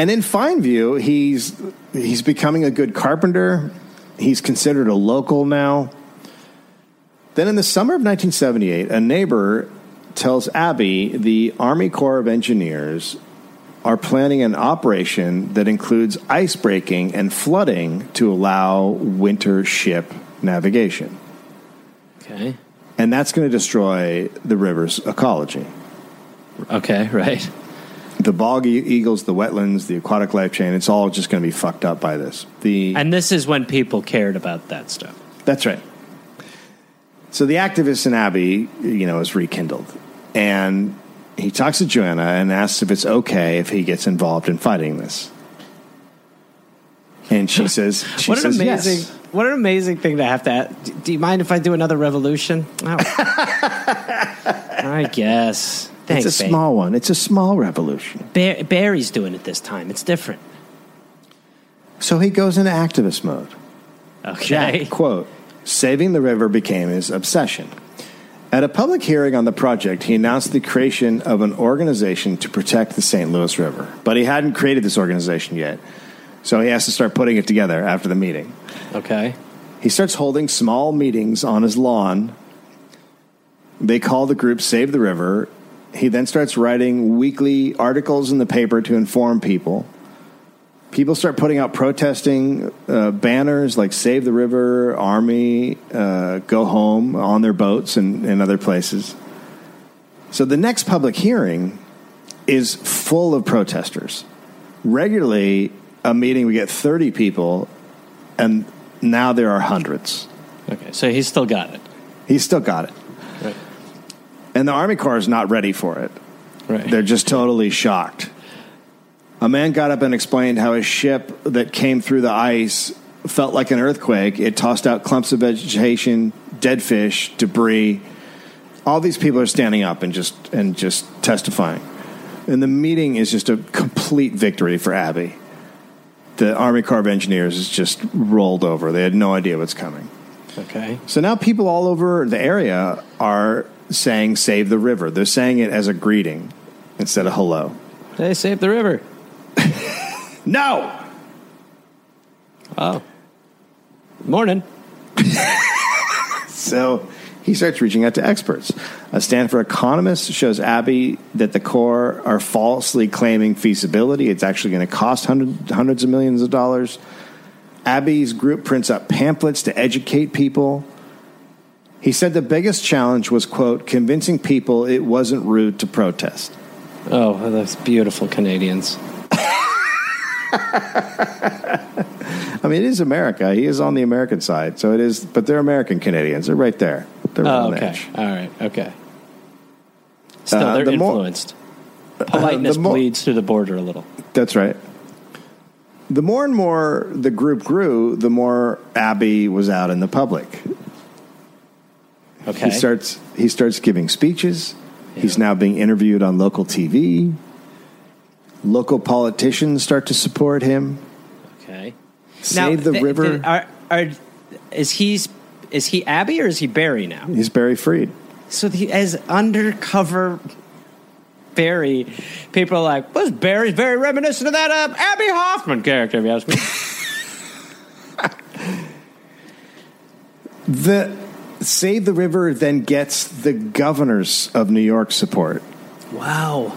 and in Fineview, he's he's becoming a good carpenter. He's considered a local now. Then in the summer of 1978, a neighbor tells Abbie the Army Corps of Engineers are planning an operation that includes ice breaking and flooding to allow winter ship navigation. okay And that's going to destroy the river's ecology. okay right The bog e- eagles, the wetlands, the aquatic life chain, it's all just going to be fucked up by this. The and this is when people cared about that stuff That's right. So the activist in Abbie, you know, is rekindled. And he talks to Joanna and asks if it's okay if he gets involved in fighting this. And she [LAUGHS] says, she what an says amazing yes. what an amazing thing to have to do, do you mind if i do another revolution oh. [LAUGHS] i guess thanks It's a babe. small one. It's a small revolution. Bar- barry's doing it this time it's different So he goes into activist mode. okay Jack, quote, saving the river became his obsession. At a public hearing on the project, he announced the creation of an organization to protect the St. Louis River. But he hadn't created this organization yet, so he has to start putting it together after the meeting. okay He starts holding small meetings on his lawn. They call the group Save the River. He then starts writing weekly articles in the paper to inform people. People start putting out protesting uh, banners like Save the River, Army, uh, Go Home on their boats and, and other places. So the next public hearing is full of protesters. Regularly, a meeting we get 30 people, and now there are hundreds. okay so he's still got it He's still got it. right And the Army Corps is not ready for it. right They're just totally shocked. A man got up and explained how a ship that came through the ice felt like an earthquake. It tossed out clumps of vegetation, dead fish, debris. All these people are standing up and just and just testifying. And the meeting is just a complete victory for Abbie. The Army Corps of Engineers is just rolled over. They had no idea what's coming. okay So now people all over the area are saying save the river. They're saying it as a greeting instead of hello. they saved the river No! oh morning [LAUGHS] So he starts reaching out to experts. A Stanford economist shows Abbie that the Corps are falsely claiming feasibility. It's actually going to cost hundred, hundreds of millions of dollars. Abbie's group prints up pamphlets to educate people. He said the biggest challenge was, quote, convincing people it wasn't rude to protest. Oh, those beautiful Canadians. [LAUGHS] I mean, it is America. He is on the American side, so it is. But they're American Canadians. They're right there. They're right Oh, on the okay. edge. All right. Okay. Still, Uh, they're the more- influenced. Politeness the more- bleeds through the border a little. That's right. The more and more the group grew, the more Abbie was out in the public. Okay. He starts. He starts giving speeches. He's now being interviewed on local TV. Local politicians start to support him. okay. Save the th- river. th- are, are, is he is he Abbie or is he Barry now? He's Barry Freed. So he as undercover Barry, people are like, "Was Barry's very reminiscent of that uh, Abbie Hoffman character?" If you ask me. [LAUGHS] The Save the River then gets the governors of New York support. wow.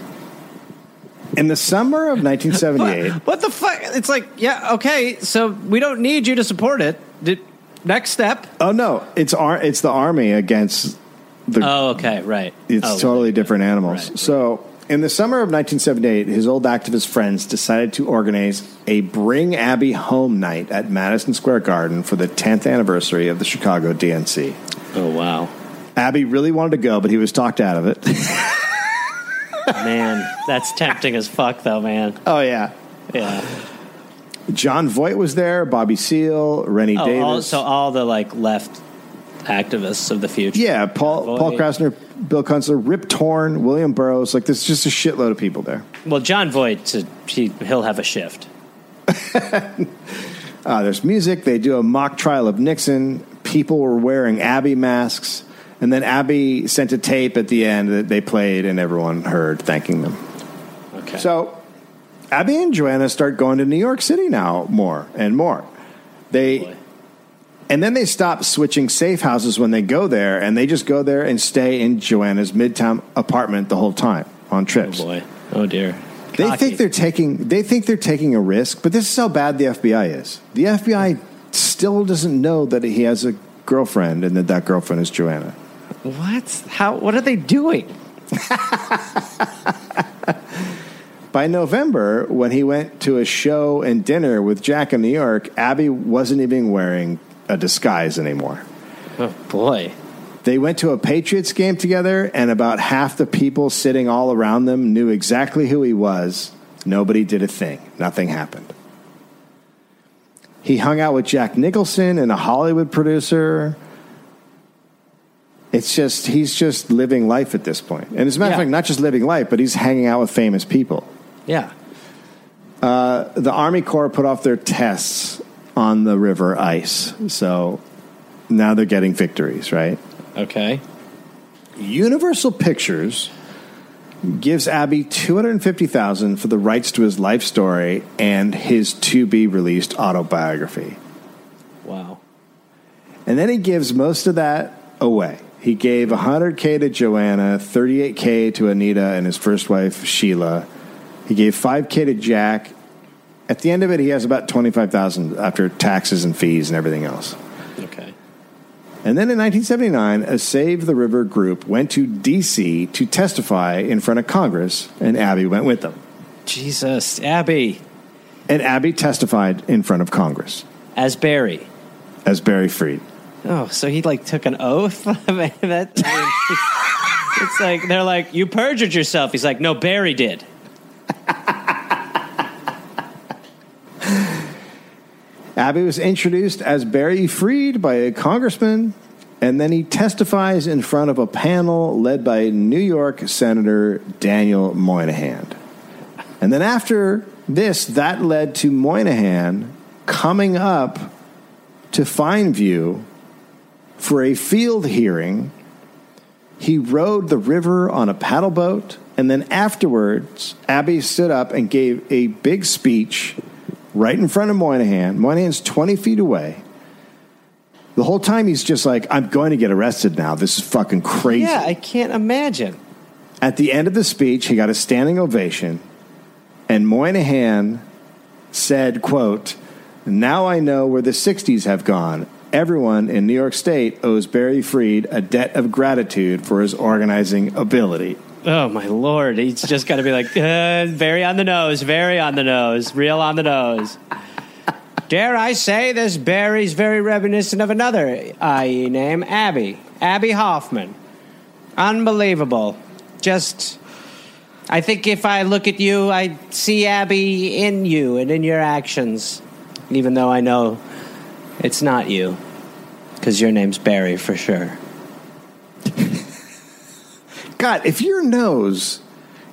In the summer of 1978, What the fuck? It's like, yeah, okay, so we don't need you to support it. Did, next step. oh no, it's ar- it's the army against the Oh, okay, right. It's Oh, totally different animals. Right, So, in the summer of 1978, his old activist friends decided to organize a Bring Abbie Home night at Madison Square Garden for the 10th anniversary of the Chicago DNC. Oh wow, Abbie really wanted to go, but he was talked out of it. [LAUGHS] man, that's tempting as fuck, though, man. oh, yeah. Yeah. Jon Voight was there, Bobby Seale, Rennie Oh, Davis. all, so all the like left activists of the future. yeah, Paul, Voight. Paul Krassner, Bill Kunstler, Rip Torn, William Burroughs. Like, there's just a shitload of people there. Well, Jon Voight, he he'll have a shift. Uh, [LAUGHS] there's music. They do a mock trial of Nixon. People were wearing Abbie masks. And then Abbie sent a tape at the end that they played and everyone heard thanking them. Okay. So Abbie and Joanna start going to New York City now more and more. They Boy. and then they stop switching safe houses when they go there and they just go there and stay in Joanna's midtown apartment the whole time on trips. oh boy. Oh dear. They think they're taking they think they're taking a risk, but this is how bad the FBI is. The FBI still doesn't know that he has a girlfriend and that that girlfriend is Joanna. What? How? What are they doing? By November, when he went to a show and dinner with Jack in New York, Abbie wasn't even wearing a disguise anymore. Oh boy. They went to a Patriots game together, and about half the people sitting all around them knew exactly who he was. Nobody did a thing. Nothing happened. He hung out with Jack Nicholson and a Hollywood producer. It's just, he's just living life at this point. And as a matter Yeah. of fact, not just living life, but he's hanging out with famous people. Yeah. Uh, the Army Corps put off their tests on the river ice. So now they're getting victories, right? Okay. Universal Pictures gives Abbie 250,000 for the rights to his life story and his to be released autobiography. Wow. And then he gives most of that away. He gave 100k to Joanna, 38k to Anita and his first wife Sheila. He gave 5k to Jack. At the end of it he has about 25,000 after taxes and fees and everything else. Okay. And then in 1979, a Save the River group went to D.C. to testify in front of Congress, and Abbie went with them. Jesus, Abbie And Abbie testified in front of Congress as Barry. as Barry Freed. Oh, so he like took an oath. [LAUGHS] That, mean, it's, like they're like you perjured yourself. He's like, no, Barry did. Abbie was introduced as Barry Freed by a congressman, and then he testifies in front of a panel led by New York Senator Daniel Moynihan. And then after this, that led to Moynihan coming up to Fineview for a field hearing. He rode the river on a paddle boat, and then afterwards, Abbie stood up and gave a big speech right in front of Moynihan. Moynihan's 20 feet away. The whole time he's just like, I'm going to get arrested now. This is fucking crazy. Yeah, I can't imagine. At the end of the speech, he got a standing ovation, and Moynihan said, quote, Now I know where the 60s have gone. Everyone in New York State owes Barry Freed a debt of gratitude for his organizing ability. Oh my lord! He's just got to be like uh, very on the nose, very on the nose, real on the nose. Dare I say this Barry's very reminiscent of another IE name, Abbie, Abbie Hoffman. Unbelievable. Just, I think if I look at you, I see Abbie in you and in your actions, even though I know it's not you, because your name's Barry for sure. [LAUGHS] God, if your nose,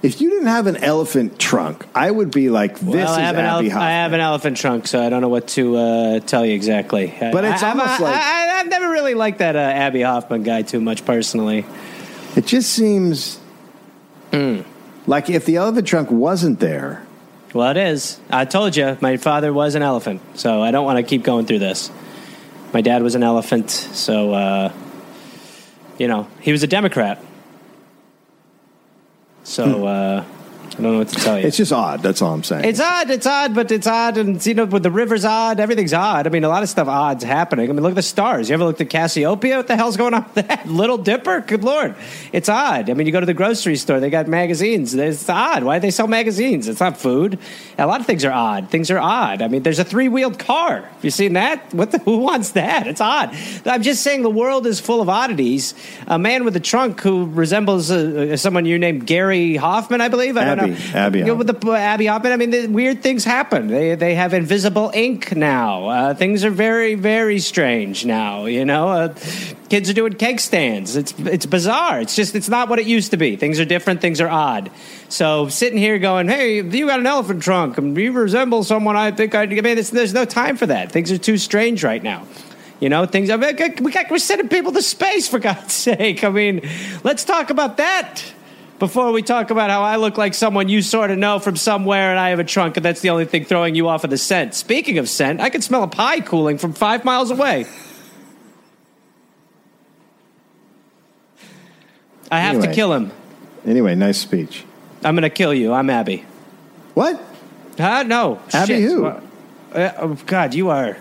if you didn't have an elephant trunk, I would be like, this well, is I have, an Abbie elef- Hoffman. I have an elephant trunk, so I don't know what to uh, tell you exactly. But it's I, almost I, like I, have never really liked that uh, Abbie Hoffman guy too much personally. It just seems Hmm. like if the elephant trunk wasn't there, Well, it is. I told you, my father was an elephant, so I don't want to keep going through this. My dad was an elephant, so uh, you know he was a Democrat. So uh, I don't know what to tell you. it's just odd. That's all I'm saying. It's odd. It's odd, but it's odd, and you know, with the river's odd. Everything's odd. I mean, a lot of stuff odd's happening. I mean, look at the stars. You ever looked at Cassiopeia? What the hell's going on with that? [LAUGHS] Little Dipper? Good lord, it's odd. I mean, you go to the grocery store. They got magazines. It's odd. Why do they sell magazines? It's not food. A lot of things are odd. Things are odd. I mean, there's a three wheeled car. Have you seen that? What? The, [LAUGHS] who wants that? It's odd. I'm just saying the world is full of oddities. A man with a trunk who resembles uh, someone you named Gary Hoffman, I believe. I don't Abbie. Abbie You know, with the Abbie Hoffman. I mean, the weird things happen. They they have invisible ink now. Uh, things are very very strange now. You know, uh, kids are doing cake stands. It's it's bizarre. It's just it's not what it used to be. Things are different. Things are odd. So sitting here going, hey, you got an elephant trunk and you resemble someone. I think I. I mean, there's no time for that. Things are too strange right now. You know, things. I mean, we got, we're sending people to space for God's [LAUGHS] sake. I mean, let's talk about that before we talk about how I look like someone you sort of know from somewhere and I have a trunk and that's the only thing throwing you off of the scent. Speaking of scent, I can smell a pie cooling from five miles away. I have to kill him. anyway, nice speech. I'm going to kill you. I'm Abbie. What? Huh? No. Abbie Shit. who? Uh, oh, God, you are.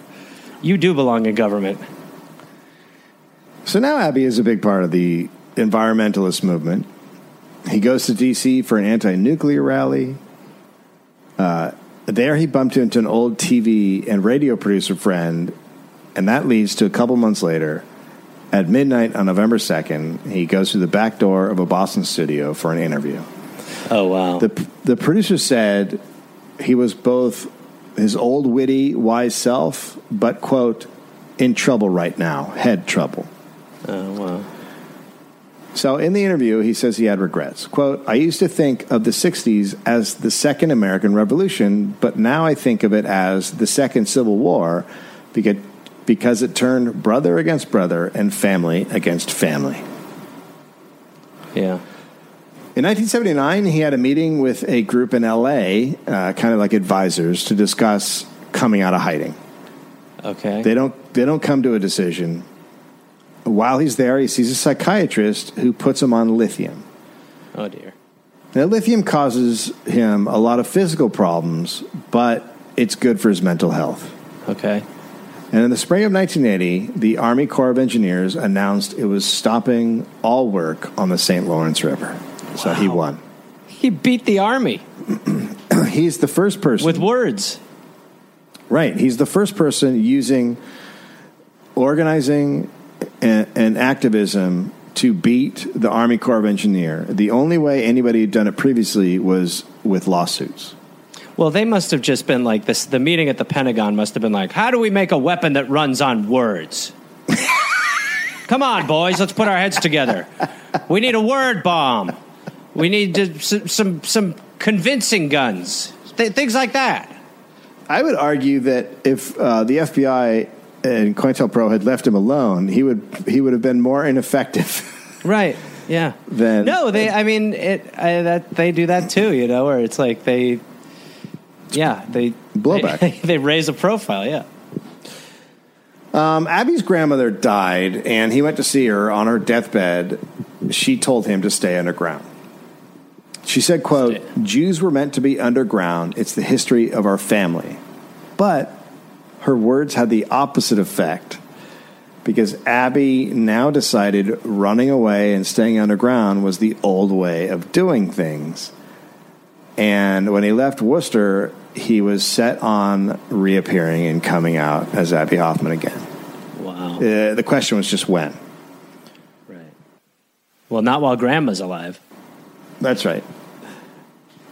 You do belong in government. So now Abbie is a big part of the environmentalist movement. He goes to D.C. for an anti-nuclear rally. Uh, there, he bumped into an old TV and radio producer friend, and that leads to a couple months later. At midnight on November 2nd, he goes through the back door of a Boston studio for an interview. Oh, wow. The, the producer said he was both his old, witty, wise self, but, quote, in trouble right now, head trouble. oh, wow. So in the interview, he says he had regrets. Quote, I used to think of the 60s as the second American Revolution, but now I think of it as the second Civil War because, because it turned brother against brother and family against family. Yeah. In 1979, he had a meeting with a group in LA, uh, kind of like advisors, to discuss coming out of hiding. Okay. They don't, they don't come to a decision. While he's there, he sees a psychiatrist who puts him on lithium. oh, dear. Now, lithium causes him a lot of physical problems, but it's good for his mental health. Okay. And in the spring of 1980, the Army Corps of Engineers announced it was stopping all work on the St. Lawrence River. So he won. He beat the army [CLEARS THROAT] He's the first person. with words. right. He's the first person using organizing and, and activism to beat the Army Corps of Engineer. The only way anybody had done it previously was with lawsuits. Well, they must have just been like this. The meeting at the Pentagon must have been like, how do we make a weapon that runs on words? [LAUGHS] Come on, boys, let's put our heads together. We need a word bomb. We need to, some, some some convincing guns, Th- things like that. I would argue that if uh, the FBI and COINTELPRO had left him alone, he would he would have been more ineffective. [LAUGHS] Right? Yeah. Then- no, they. I mean, it. I, that they do that too. You know, where it's like they. Yeah, they Blowback. They, [LAUGHS] they raise a profile. Yeah. Um, Abbie's grandmother died, and he went to see her on her deathbed. She told him to stay underground. She said, quote, Jews were meant to be underground. It's the history of our family. But her words had the opposite effect because Abbie now decided running away and staying underground was the old way of doing things. And when he left Worcester, he was set on reappearing and coming out as Abbie Hoffman again. Wow. Uh, the question was just when. Right. Well, not while Grandma's alive. That's right.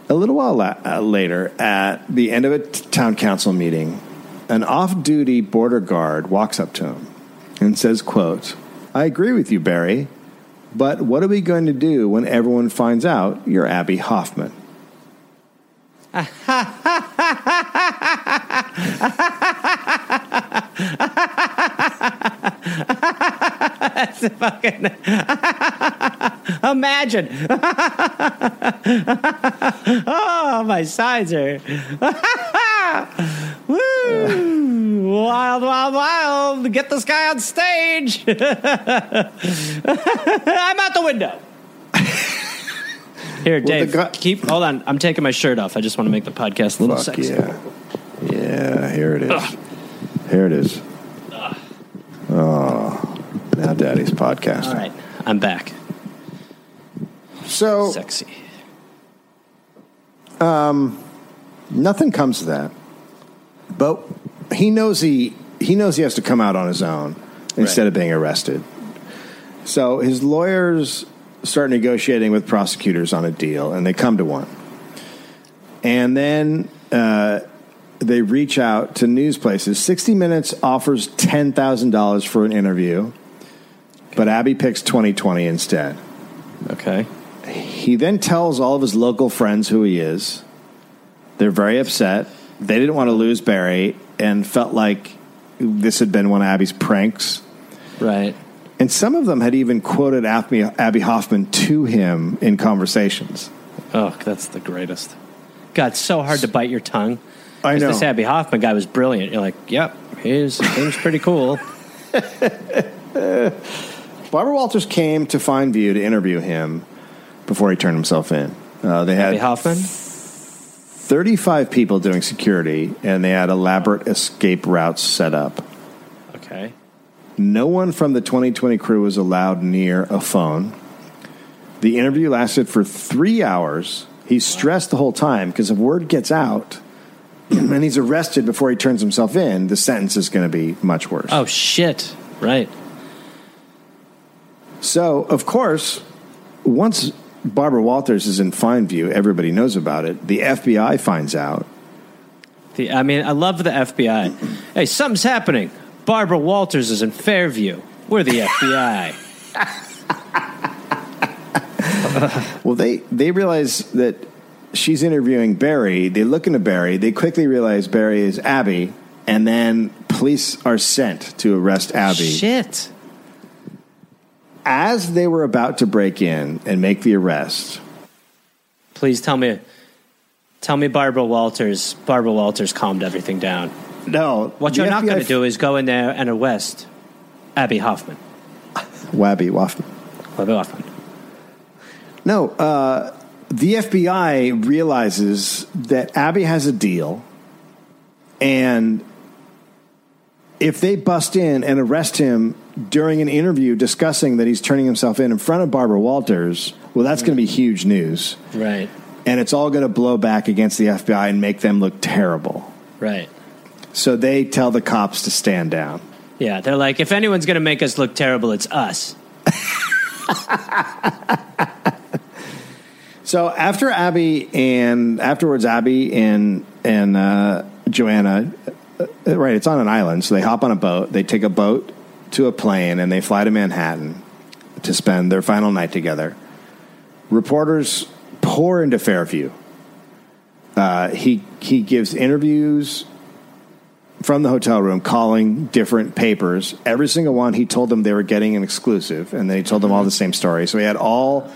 A little while la- uh, later, at the end of a t- town council meeting, an off-duty border guard walks up to him and says, "quote I agree with you, Barry, but what are we going to do when everyone finds out you're Abbie Hoffman?" That's fucking. Imagine. [LAUGHS] oh, my sides are. [LAUGHS] Woo! Wild, wild, wild. Get this guy on stage. [LAUGHS] I'm out the window. Here, Dave, guy- keep. Hold on. I'm taking my shirt off. I just want to make the podcast a little Fuck sexy. yeah, yeah. Here it is. Here it is. Oh, now Daddy's podcast. All right. I'm back. So Sexy. Um, nothing comes to that. But he knows he he knows he has to come out on his own instead Right. of being arrested. So his lawyers start negotiating with prosecutors on a deal, and they come to one. And then uh, they reach out to news places. 60 Minutes offers $10,000 for an interview, but Abbie picks 2020 instead. Okay. He then tells all of his local friends who he is. They're very upset. They didn't want to lose Barry and felt like this had been one of Abbie's pranks. Right. And some of them had even quoted Abbie, Abbie Hoffman to him in conversations. Oh, that's the greatest. God, so hard to bite your tongue. I know. This Abbie Hoffman guy was brilliant. You're like, yep, he's seems pretty cool. [LAUGHS] Barbara Walters came to Fineview to interview him before he turned himself in. Uh, they had Abbie Hoffman. 35 people doing security, and they had elaborate escape routes set up. Okay. No one from the 2020 crew was allowed near a phone. The interview lasted for three hours. He's stressed the whole time because if word gets out [CLEARS THROAT] and he's arrested before he turns himself in, the sentence is going to be much worse. Oh shit. Right. So, of course, once Barbara Walters is in Fineview, everybody knows about it. The FBI finds out. The, I mean, I love the FBI. hey, something's happening. Barbara Walters is in Fairview. We're the FBI. [LAUGHS] Well, they, they realize that she's interviewing Barry. They look into Barry. They quickly realize Barry is Abbie, and then police are sent to arrest Abbie. Shit. As they were about to break in and make the arrest, Please tell me. Tell me, Barbara Walters. Barbara Walters calmed everything down. no. What you're not FBI going to do is go in there and arrest Abbie Hoffman. [LAUGHS] Wabby Waffman. Abbie Hoffman. No, uh, the FBI realizes that Abbie has a deal, and if they bust in and arrest him during an interview discussing that he's turning himself in in front of Barbara Walters, well, that's going to be huge news. Right. And it's all going to blow back against the FBI and make them look terrible. Right. So they tell the cops to stand down. Yeah, they're like, if anyone's going to make us look terrible, it's us. [LAUGHS] So after Abbie and afterwards, Abbie and and uh, Joanna, uh, right? It's on an island, so they hop on a boat. They take a boat to a plane and they fly to Manhattan to spend their final night together. Reporters pour into Fairview. Uh, he he gives interviews from the hotel room, calling different papers. Every single one, he told them they were getting an exclusive, and then he told them all the same story. So he had all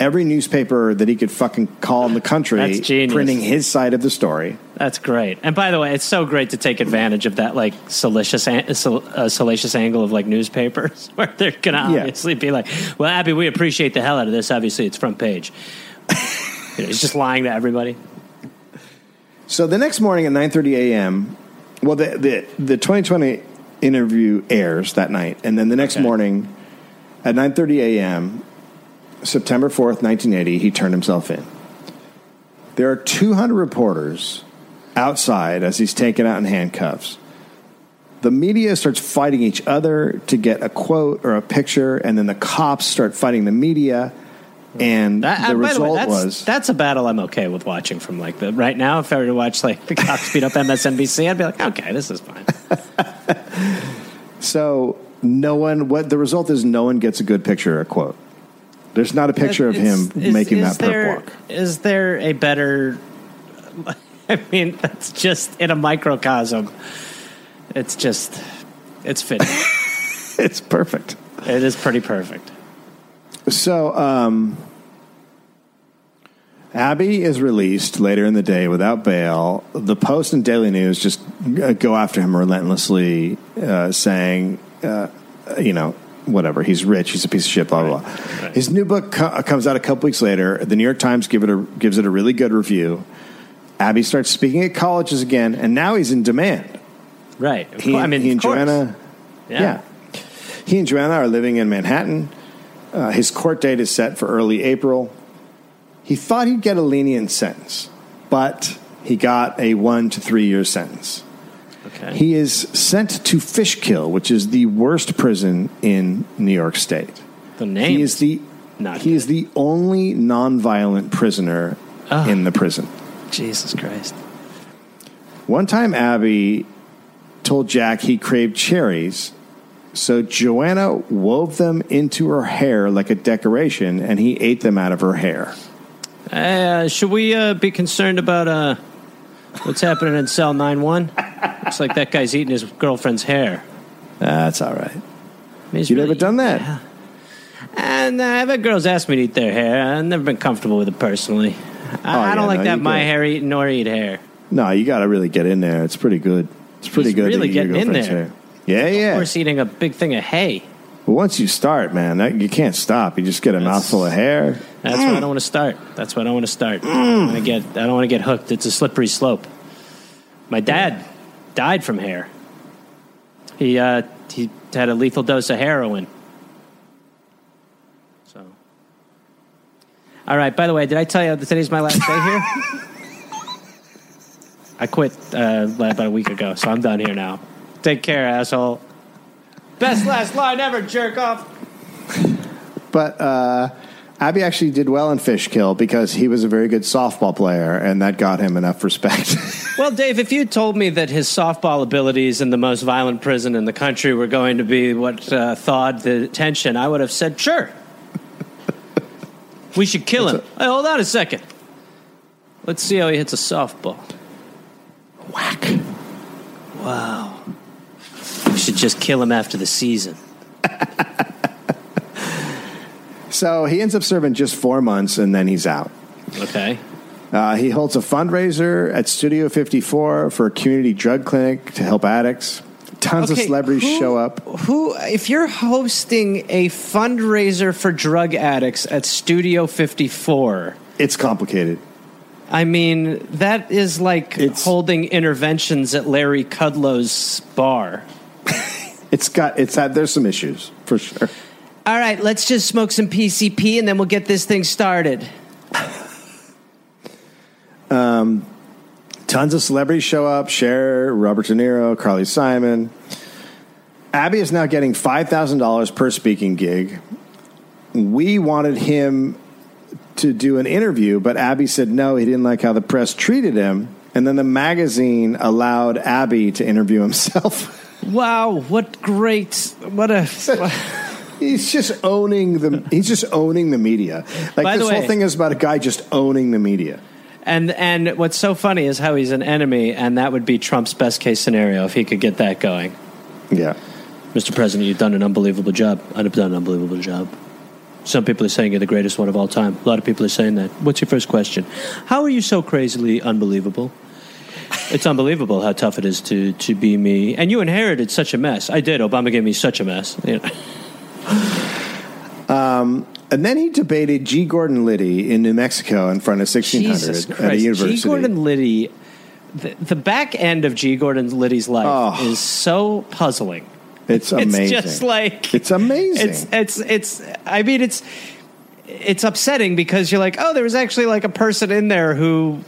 every newspaper that he could fucking call in the country, printing his side of the story. That's great. And by the way, it's so great to take advantage of that like salacious, an- sal- uh, salacious angle of like newspapers, [LAUGHS] where they're gonna Yeah. obviously be like, "Well, Abbie, we appreciate the hell out of this. Obviously, it's front page." [LAUGHS] You know, he's just lying to everybody. So the next morning at 9:30 a.m., well, the, the the 2020 interview airs that night, and then the next Okay. morning at 9:30 a.m., September 4th, 1980, he turned himself in. There are 200 reporters outside as he's taken out in handcuffs. The media starts fighting each other to get a quote or a picture, and then the cops start fighting the media. And That- the uh, by the way, result that's, was that's a battle I'm okay with watching from like the right now. If I were to watch like the cops beat up MSNBC, I'd be like, okay, this is fine. [LAUGHS] So no one. What the result is, no one gets a good picture or a quote. There's not a picture of him Is- making is that perp walk. Is there a better? [LAUGHS] I mean, that's just in a microcosm. It's just, it's fitting. [LAUGHS] It's perfect. it is pretty perfect. So, um, Abbie is released later in the day without bail. The Post and Daily News just uh, go after him relentlessly, uh, saying, uh, you know, whatever. He's rich. He's a piece of shit. Blah blah. blah. His new book co- comes out a couple weeks later. The New York Times give it a, gives it a really good review. Abbie starts speaking at colleges again, and now he's in demand. Right. He, I mean, he and course. Joanna, yeah. He and Joanna are living in Manhattan. Uh, his court date is set for early April. He thought he'd get a lenient sentence, but he got a one to three year sentence. Okay. He is sent to Fishkill, which is the worst prison in New York State. the name He is the not he is the only nonviolent prisoner Ah. in the prison. Jesus Christ. One time, Abbie told Jack he craved cherries, so Joanna wove them into her hair like a decoration, and he ate them out of her hair. Uh, should we uh, be concerned about uh, what's happening in cell nine one? [LAUGHS] Looks like that guy's eating his girlfriend's hair. That's all right. He's You really- never done that? And uh, I've had girls ask me to eat their hair. I've never been comfortable with it personally. I, Oh, I don't yeah, like no, you my get it. hair eaten nor eat hair. No, you got to really get in there. It's pretty good. It's pretty He's good. to really getting in there. hair. Yeah, Of yeah. course, eating a big thing of hay. But once you start, man, that, you can't stop. You just get a That's- mouthful of hair. That's why I don't want to start. That's why I don't want to start. I don't want to get. I don't want to get hooked. It's a slippery slope. My dad died from hair. He uh, he had a lethal dose of heroin. So, all right. By the way, did I tell you that today's my last day here? [LAUGHS] I quit uh, about a week ago, so I'm done here now. Take care, asshole. Best last line ever, jerk off. But uh, Abbie actually did well in Fishkill because he was a very good softball player, and that got him enough respect. [LAUGHS] Well, Dave, if you told me that his softball abilities in the most violent prison in the country were going to be what uh, thawed the tension, I would have said, sure. We should kill him. Hey, hold on a second. Let's see how he hits a softball. Whack. Wow. We should just kill him after the season. [LAUGHS] So he ends up serving just four months, and then he's out. Okay. Uh, he holds a fundraiser at Studio 54 for a community drug clinic to help addicts. Tons of celebrities who- show up. Who, if you're hosting a fundraiser for drug addicts at Studio 54, It's complicated. I mean, that is like It's- holding interventions at Larry Kudlow's bar. [LAUGHS] It's got it's had there's some issues for sure. All right, let's just smoke some PCP and then we'll get this thing started. Tons of celebrities show up. Cher, Robert De Niro, Carly Simon. Abbie is now getting five thousand dollars per speaking gig. We wanted him to do an interview, but Abbie said no. He didn't like how the press treated him, and then the magazine allowed Abbie to interview himself. [LAUGHS] Wow, what great, what a. He's just owning the. He's just owning the media. Like By this whole way- thing is about a guy just owning the media. And and what's so funny is how he's an enemy, and that would be Trump's best case scenario if he could get that going. Yeah. Mr. President, you've done an unbelievable job. I've done an unbelievable job. Some people are saying you're the greatest one of all time. A lot of people are saying that. What's your first question? How are you so crazily unbelievable? It's unbelievable how tough it is to, to be me. And you inherited such a mess. I did. Obama gave me such a mess. [LAUGHS] You know. Um, And then he debated G. Gordon Liddy in New Mexico in front of 1600 Jesus at a university. G. Gordon Liddy, the, the back end of G. Gordon Liddy's life Oh. is so puzzling. It's amazing. [LAUGHS] It's just like It's amazing. It's it's it's. I mean, it's it's upsetting because you're like, oh, there was actually like a person in there who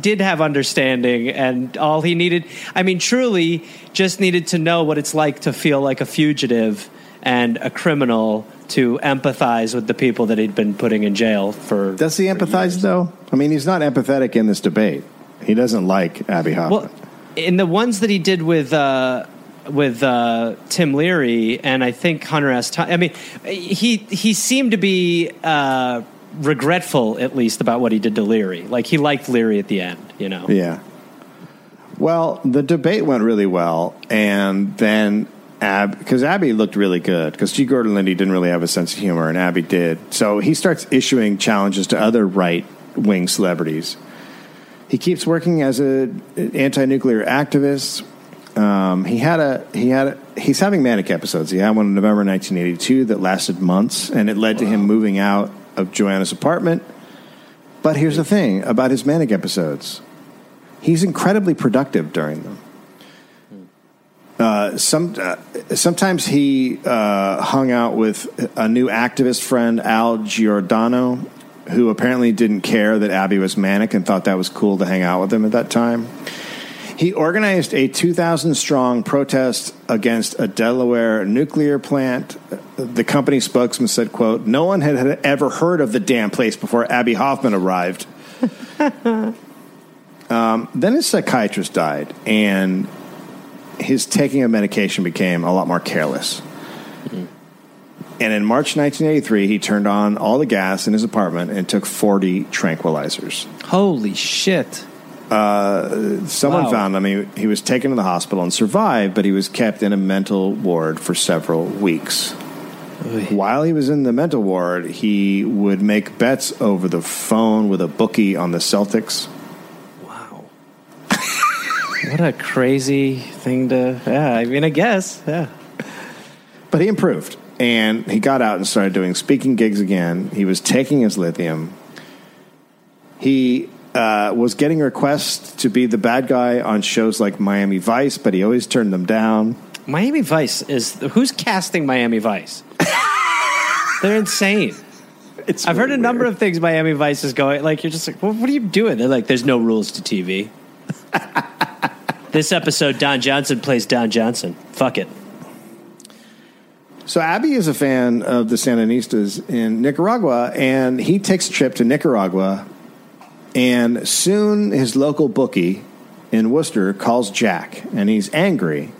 did have understanding, and all he needed, I mean, truly, just needed to know what it's like to feel like a fugitive and a criminal to empathize with the people that he'd been putting in jail for. Does he for empathize, years. though? I mean, he's not empathetic in this debate. He doesn't like Abbie Hoffman. Well, in the ones that he did with uh, with uh, Tim Leary and I think Hunter S. Thompson, I mean, he he seemed to be uh, regretful at least about what he did to Leary. Like he liked Leary at the end, you know. Yeah. Well, the debate went really well, and then Ab because Abbie looked really good because G. Gordon Liddy didn't really have a sense of humor, and Abbie did. So he starts issuing challenges to other right wing celebrities. He keeps working as a anti-nuclear activist. Um, he had a he had a, he's having manic episodes. He had one in November 1982 that lasted months, and it led to him moving out of Joanna's apartment. But here's the thing about his manic episodes: he's incredibly productive during them. Uh, some uh, sometimes he uh, hung out with a new activist friend, Al Giordano, who apparently didn't care that Abbie was manic and thought that was cool to hang out with him at that time. He organized a 2,000 strong protest against a Delaware nuclear plant. The company spokesman said, quote, no one had, had ever heard of the damn place before Abbie Hoffman arrived. [LAUGHS] um, then his psychiatrist died, and his taking of medication became a lot more careless. Mm-hmm. And in March 1983, he turned on all the gas in his apartment and took 40 tranquilizers. Holy shit! Uh, someone Wow. found him. He, he was taken to the hospital and survived, but he was kept in a mental ward for several weeks. While he was in the mental ward, he would make bets over the phone with a bookie on the Celtics. What a crazy thing to. Yeah, I mean, I guess. Yeah. But he improved and he got out and started doing speaking gigs again. He was taking his lithium. He uh, was getting requests to be the bad guy on shows like Miami Vice, but he always turned them down. Miami Vice is who's casting Miami Vice? [LAUGHS] They're insane. It's I've heard a number weird. of things Miami Vice is going. Like you're just like, well, what are you doing? They're like, there's no rules to TV. [LAUGHS] this episode, Don Johnson plays Don Johnson. Fuck it. So Abbie is a fan of the Sandinistas in Nicaragua, and he takes a trip to Nicaragua. And soon, his local bookie in Worcester calls Jack, and he's angry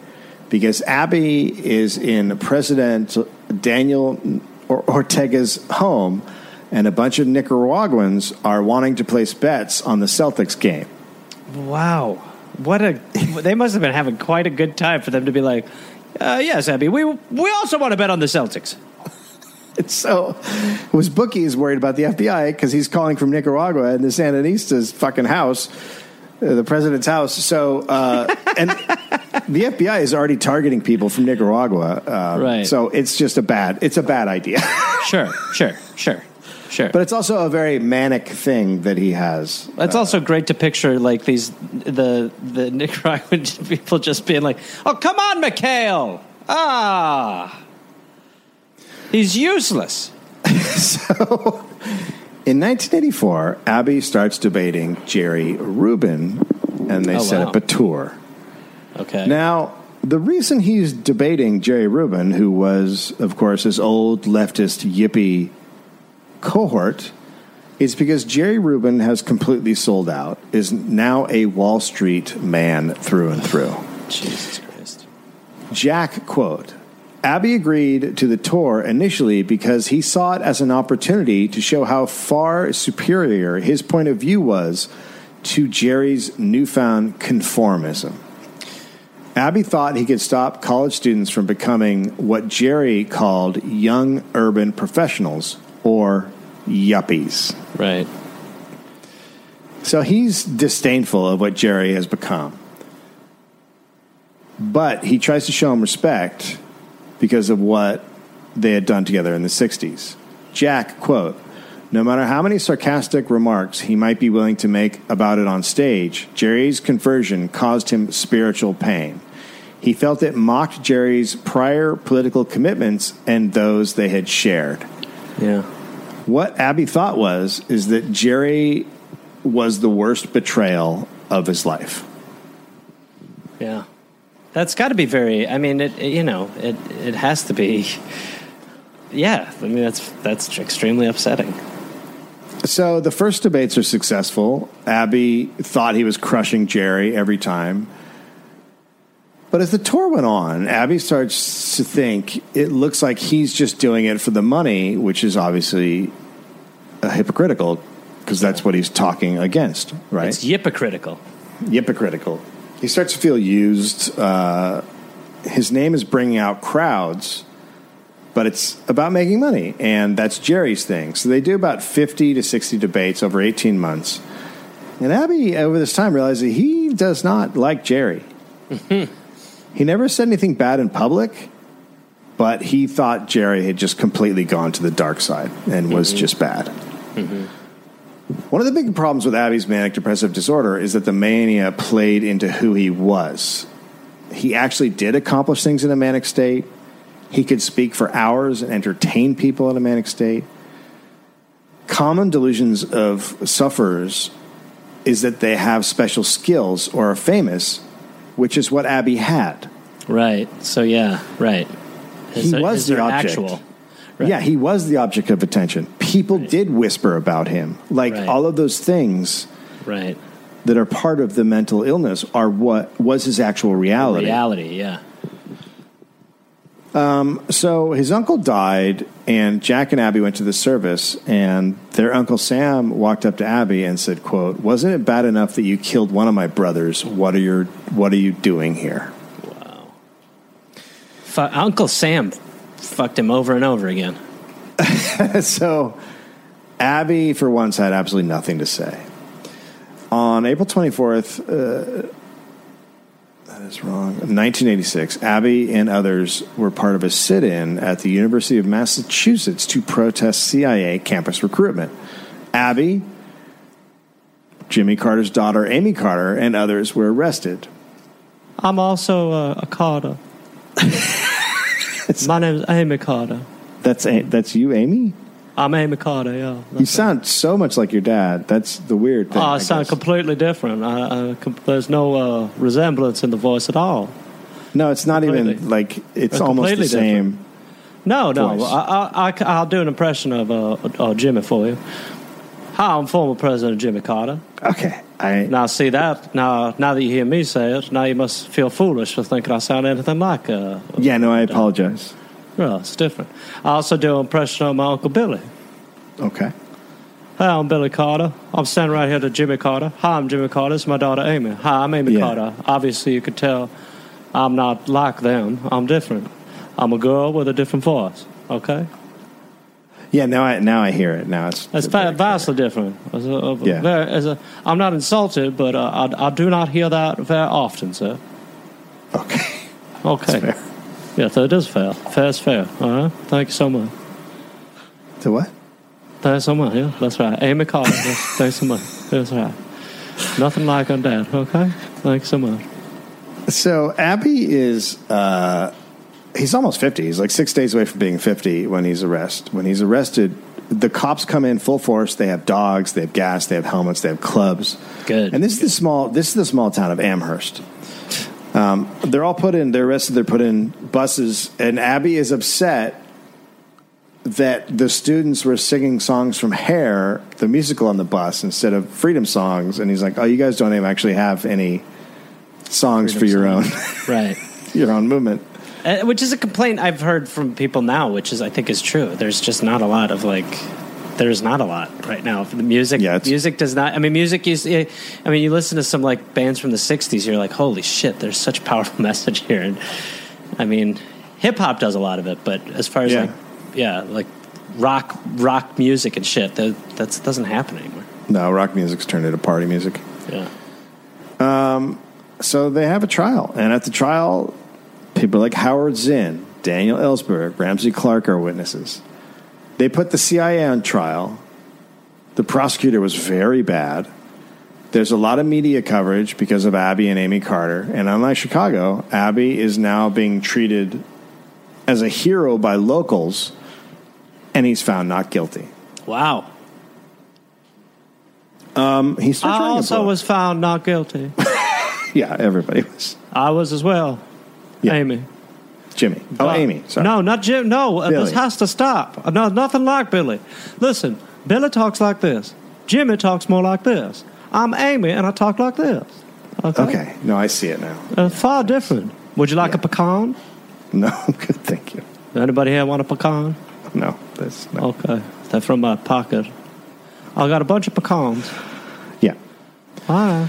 because Abbie is in President Daniel Ortega's home, and a bunch of Nicaraguans are wanting to place bets on the Celtics game. Wow, what a! [LAUGHS] they must have been having quite a good time for them to be like, uh, yes, Abbie, we we also want to bet on the Celtics. [LAUGHS] And so his bookie is worried about the FBI because he's calling from Nicaragua and the Sandinistas' fucking house, uh, the president's house. So, uh, and [LAUGHS] the FBI is already targeting people from Nicaragua. Uh, Right. So it's just a bad, it's a bad idea. Sure, sure, sure, sure. but it's also a very manic thing that he has. It's also great to picture like these the the [LAUGHS] Nicaraguan people just being like, "Oh, come on, Mikhail! Ah, he's useless." [LAUGHS] So, in 1984, Abbie starts debating Jerry Rubin, and they Oh, set wow. up a tour. Okay. Now, the reason he's debating Jerry Rubin, who was, of course, his old leftist yippie cohort, is because Jerry Rubin has completely sold out, is now a Wall Street man through and through. Jesus Christ. Jack, quote, Abbie agreed to the tour initially because he saw it as an opportunity to show how far superior his point of view was to Jerry's newfound conformism. Abbie thought he could stop college students from becoming what Jerry called young urban professionals, or yuppies. Right. So he's disdainful of what Jerry has become. But he tries to show him respect because of what they had done together in the 60s. Jack, quote, no matter how many sarcastic remarks he might be willing to make about it on stage, Jerry's conversion caused him spiritual pain. He felt it mocked Jerry's prior political commitments and those they had shared. Yeah. What Abbie thought was is that Jerry was the worst betrayal of his life. Yeah. That's got to be very. I mean, it, it- You know, it. It has to be. Yeah. I mean, that's that's extremely upsetting. So the first debates are successful. Abbie thought he was crushing Jerry every time. But as the tour went on, Abbie starts to think it looks like he's just doing it for the money, which is obviously uh, hypocritical because that's what he's talking against, right? It's hypocritical. hypocritical. He starts to feel used. Uh, his name is bringing out crowds, but it's about making money, and that's Jerry's thing. So they do about 50 to 60 debates over 18 months. And Abbie, over this time, realizes that he does not like Jerry. He never said anything bad in public, but he thought Jerry had just completely gone to the dark side and was mm-hmm. just bad. Mm-hmm. One of the big problems with Abbie's manic depressive disorder is that the mania played into who he was. He actually did accomplish things in a manic state. He could speak for hours and entertain people in a manic state. Common delusions of sufferers is that they have special skills or are famous, which is what Abbie had. Right. So yeah. Right. He was the object. Actual. Right. Yeah, he was the object of attention. People did whisper about him. Like Right. all of those things Right. that are part of the mental illness are what was his actual reality. Reality. Yeah. Um, So his uncle died, and Jack and Abbie went to the service, and their uncle Sam walked up to Abbie and said, "quote Wasn't it bad enough that you killed one of my brothers? What are your What are you doing here?" Fu Uncle Sam fucked him over and over again. [LAUGHS] so Abbie, for once, had absolutely nothing to say. On April 24th, uh, that is wrong, 1986, Abbie and others were part of a sit in at the University of Massachusetts to protest CIA campus recruitment. Abbie, Jimmy Carter's daughter, Amy Carter, and others were arrested. I'm also uh, a Carter. [LAUGHS] My name is Amy Carter. That's, A- that's you, Amy? I'm Amy Carter. Yeah. You sound so much like your dad. That's the weird thing. Oh, I I sound guess. completely different. I, I, com- there's no uh, resemblance in the voice at all. No, it's not even Completely. like it's They're almost the completely same. No, no. Voice. I, I, will do an impression of uh, uh, Jimmy for you. Hi, I'm former President Jimmy Carter. Okay, I Now, see that now. Now that you hear me say it, now you must feel foolish for thinking I sound anything like. Uh, yeah, no, I apologize. well, it's different. I also do an impression of my uncle Billy. Okay, Hi, I'm Billy Carter. I'm standing right here to Jimmy Carter. Hi, I'm Jimmy Carter. It's my daughter Amy. Hi, I'm Amy Yeah. Carter. Obviously, you could tell I'm not like them. I'm different. I'm a girl with a different voice. Okay, yeah, now I now I hear it. Now it's va- vastly different. As a, a, yeah. very, as a, I'm not insulted, but uh, I, I do not hear that very often, sir. okay. [LAUGHS] Okay. fair. Yeah, so it is fair. Fair is fair. All right. Thank you so much. So what? Thanks so much. Yeah, that's right. Amy Carter. yes, thanks so much. That's right. Nothing like her dad. Okay. Thanks so much. So Abbie is uh, he's almost fifty. He's like six days away from being fifty when he's arrested. When he's arrested, the cops come in full force. They have dogs. They have gas. They have helmets. They have clubs. Good. And this is the small. This is the small town of Amherst. Um, they're all put in. They're arrested. They're put in buses, and Abbie is upset that the students were singing songs from Hair, the musical, on the bus instead of freedom songs. And he's like, "Oh, you guys don't even actually have any songs for your own Right. [LAUGHS] your own movement." Uh, which is a complaint I've heard from people now, which is I think is true. There's just not a lot of like. There's not a lot right now. The music, Yeah, music does not. I mean, music is. I mean, you listen to some like bands from the '60s. You're like, holy shit! There's such a powerful [LAUGHS] message here. And I mean, hip hop does a lot of it, but as far as Yeah. like, yeah, like rock rock music and shit. That that's doesn't happen anymore. No, rock music's turned into party music. Yeah. Um. So they have a trial, and at the trial, people like Howard Zinn, Daniel Ellsberg, Ramsey Clark are witnesses. They put the CIA on trial. The prosecutor was very bad. There's a lot of media coverage because of Abbie and Amy Carter, and unlike Chicago, Abbie is now being treated as a hero by locals, and he's found not guilty. Wow. Um, he I also was found not guilty. [LAUGHS] yeah, everybody was. I was as well. Yeah. Amy. Jimmy. Oh, Amy. Sorry. No, not Jim. No, uh, this has to stop. Uh, No, nothing like Billy. Listen, Billy talks like this. Jimmy talks more like this. I'm Amy, and I talk like this. Okay. Okay. No, I see it now. Uh, far different. Would you like a pecan? [LAUGHS] No, good. Thank you. Anybody here want a pecan? No, that's no. Okay. They're from my pocket. I got a bunch of pecans. Yeah. All right.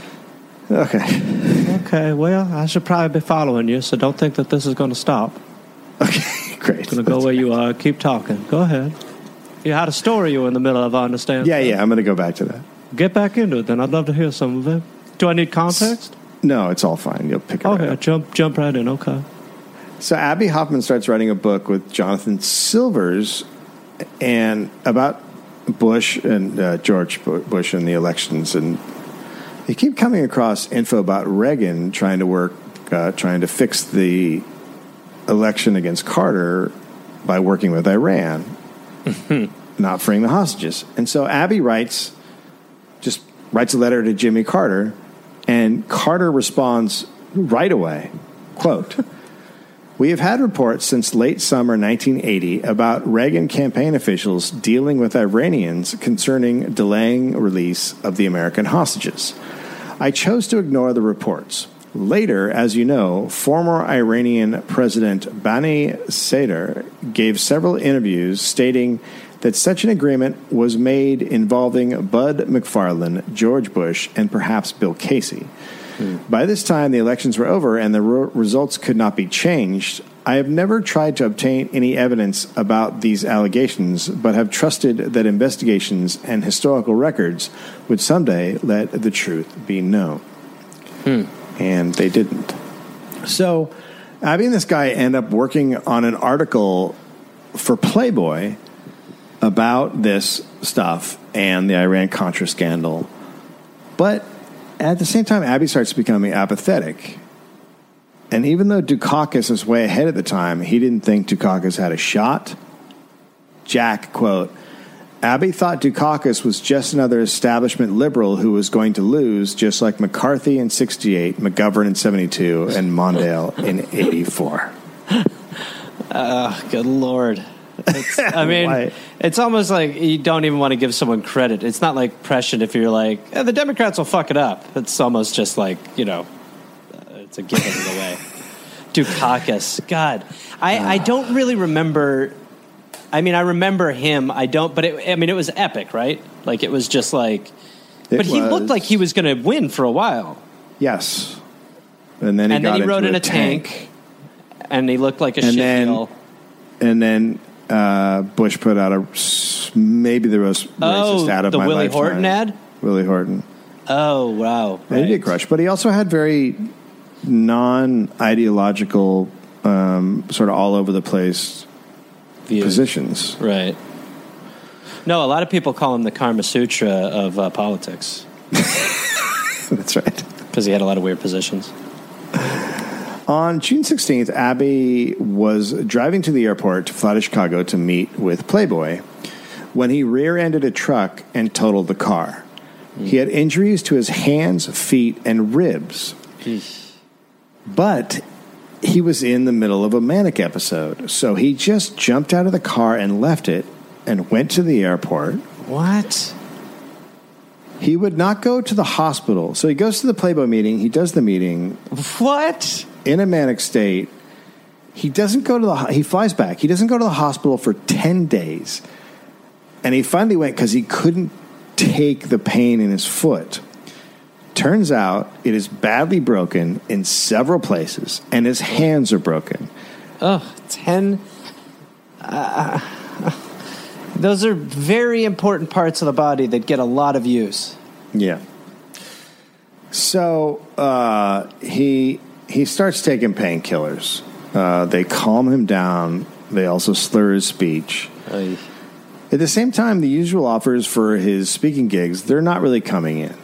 Okay. Okay, well, I should probably be following you, so don't think that this is going to stop. Okay. [LAUGHS] Great. going to go where you are. Keep talking. Go ahead. You had a story you were in the middle of, I understand. Yeah, yeah. I'm going to go back to that. Get back into it then. I'd love to hear some of it. Do I need context? No, it's all fine. You'll pick it right Okay, up. jump jump right in. Okay. So Abbie Hoffman starts writing a book with Jonathan Silvers, and about Bush and uh, George Bush and the elections, and they keep coming across info about Reagan trying to work, uh, trying to fix the election against Carter by working with Iran, [LAUGHS] not freeing the hostages. And so Abbie writes, just writes a letter to Jimmy Carter, and Carter responds right away. Quote. We have had reports since late summer 1980 about Reagan campaign officials dealing with Iranians concerning delaying release of the American hostages. I chose to ignore the reports. Later, as you know, former Iranian President Bani Sadr gave several interviews stating that such an agreement was made involving Bud McFarlane, George Bush, and perhaps Bill Casey. Hmm. By this time, the elections were over and the re- results could not be changed. I have never tried to obtain any evidence about these allegations, but have trusted that investigations and historical records would someday let the truth be known. Hmm. And they didn't. So, Abbie and this guy end up working on an article for Playboy about this stuff and the Iran Contra scandal. But at the same time, Abbie starts becoming apathetic. And even though Dukakis is way ahead at the time, he didn't think Dukakis had a shot. Jack, quote, Abbie thought Dukakis was just another establishment liberal who was going to lose, just like McCarthy in 68, McGovern in 72, and Mondale in 84. Oh, Good lord. It's, [LAUGHS] I mean, it's almost like you don't even want to give someone credit. It's not like prescient if you're like, eh, the Democrats will fuck it up. It's almost just like, you know, uh, it's a given in a way. Dukakis. God. I, I don't really remember. I mean, I remember him. I don't, but it, I mean, it was epic, right? Like, it was just like, It but he looked like he was going to win for a while. Yes. And then he and got then he rode in a tank, and he looked like a And then- deal. And then uh, Bush put out a maybe the most racist Oh, ad of the my Willie lifetime. Horton ad? Willie Horton. Oh, wow. And he did crush, but he also had very non-ideological, um, sort of all over the place Views. positions. Right. No, a lot of people call him the Karma Sutra of uh, politics [LAUGHS] That's right. because he had a lot of weird positions. On June 16th, Abbie was driving to the airport to fly to Chicago to meet with Playboy when he rear ended a truck and totaled the car. He had injuries to his hands, feet, and ribs. But he was in the middle of a manic episode, so he just jumped out of the car and left it and went to the airport. What? He would not go to the hospital, so he goes to the Playboy meeting. He does the meeting, What? in a manic state. He doesn't go to the he flies back. He doesn't go to the hospital for 10 days. And he finally went cuz he couldn't take the pain in his foot. Turns out it is badly broken in several places and his hands are broken. Oh, 10. Uh, Those are very important parts of the body that get a lot of use. Yeah. So uh, he he starts taking painkillers. Uh, they calm him down. They also slur his speech. At the same time, the usual offers for his speaking gigs they're not really coming in.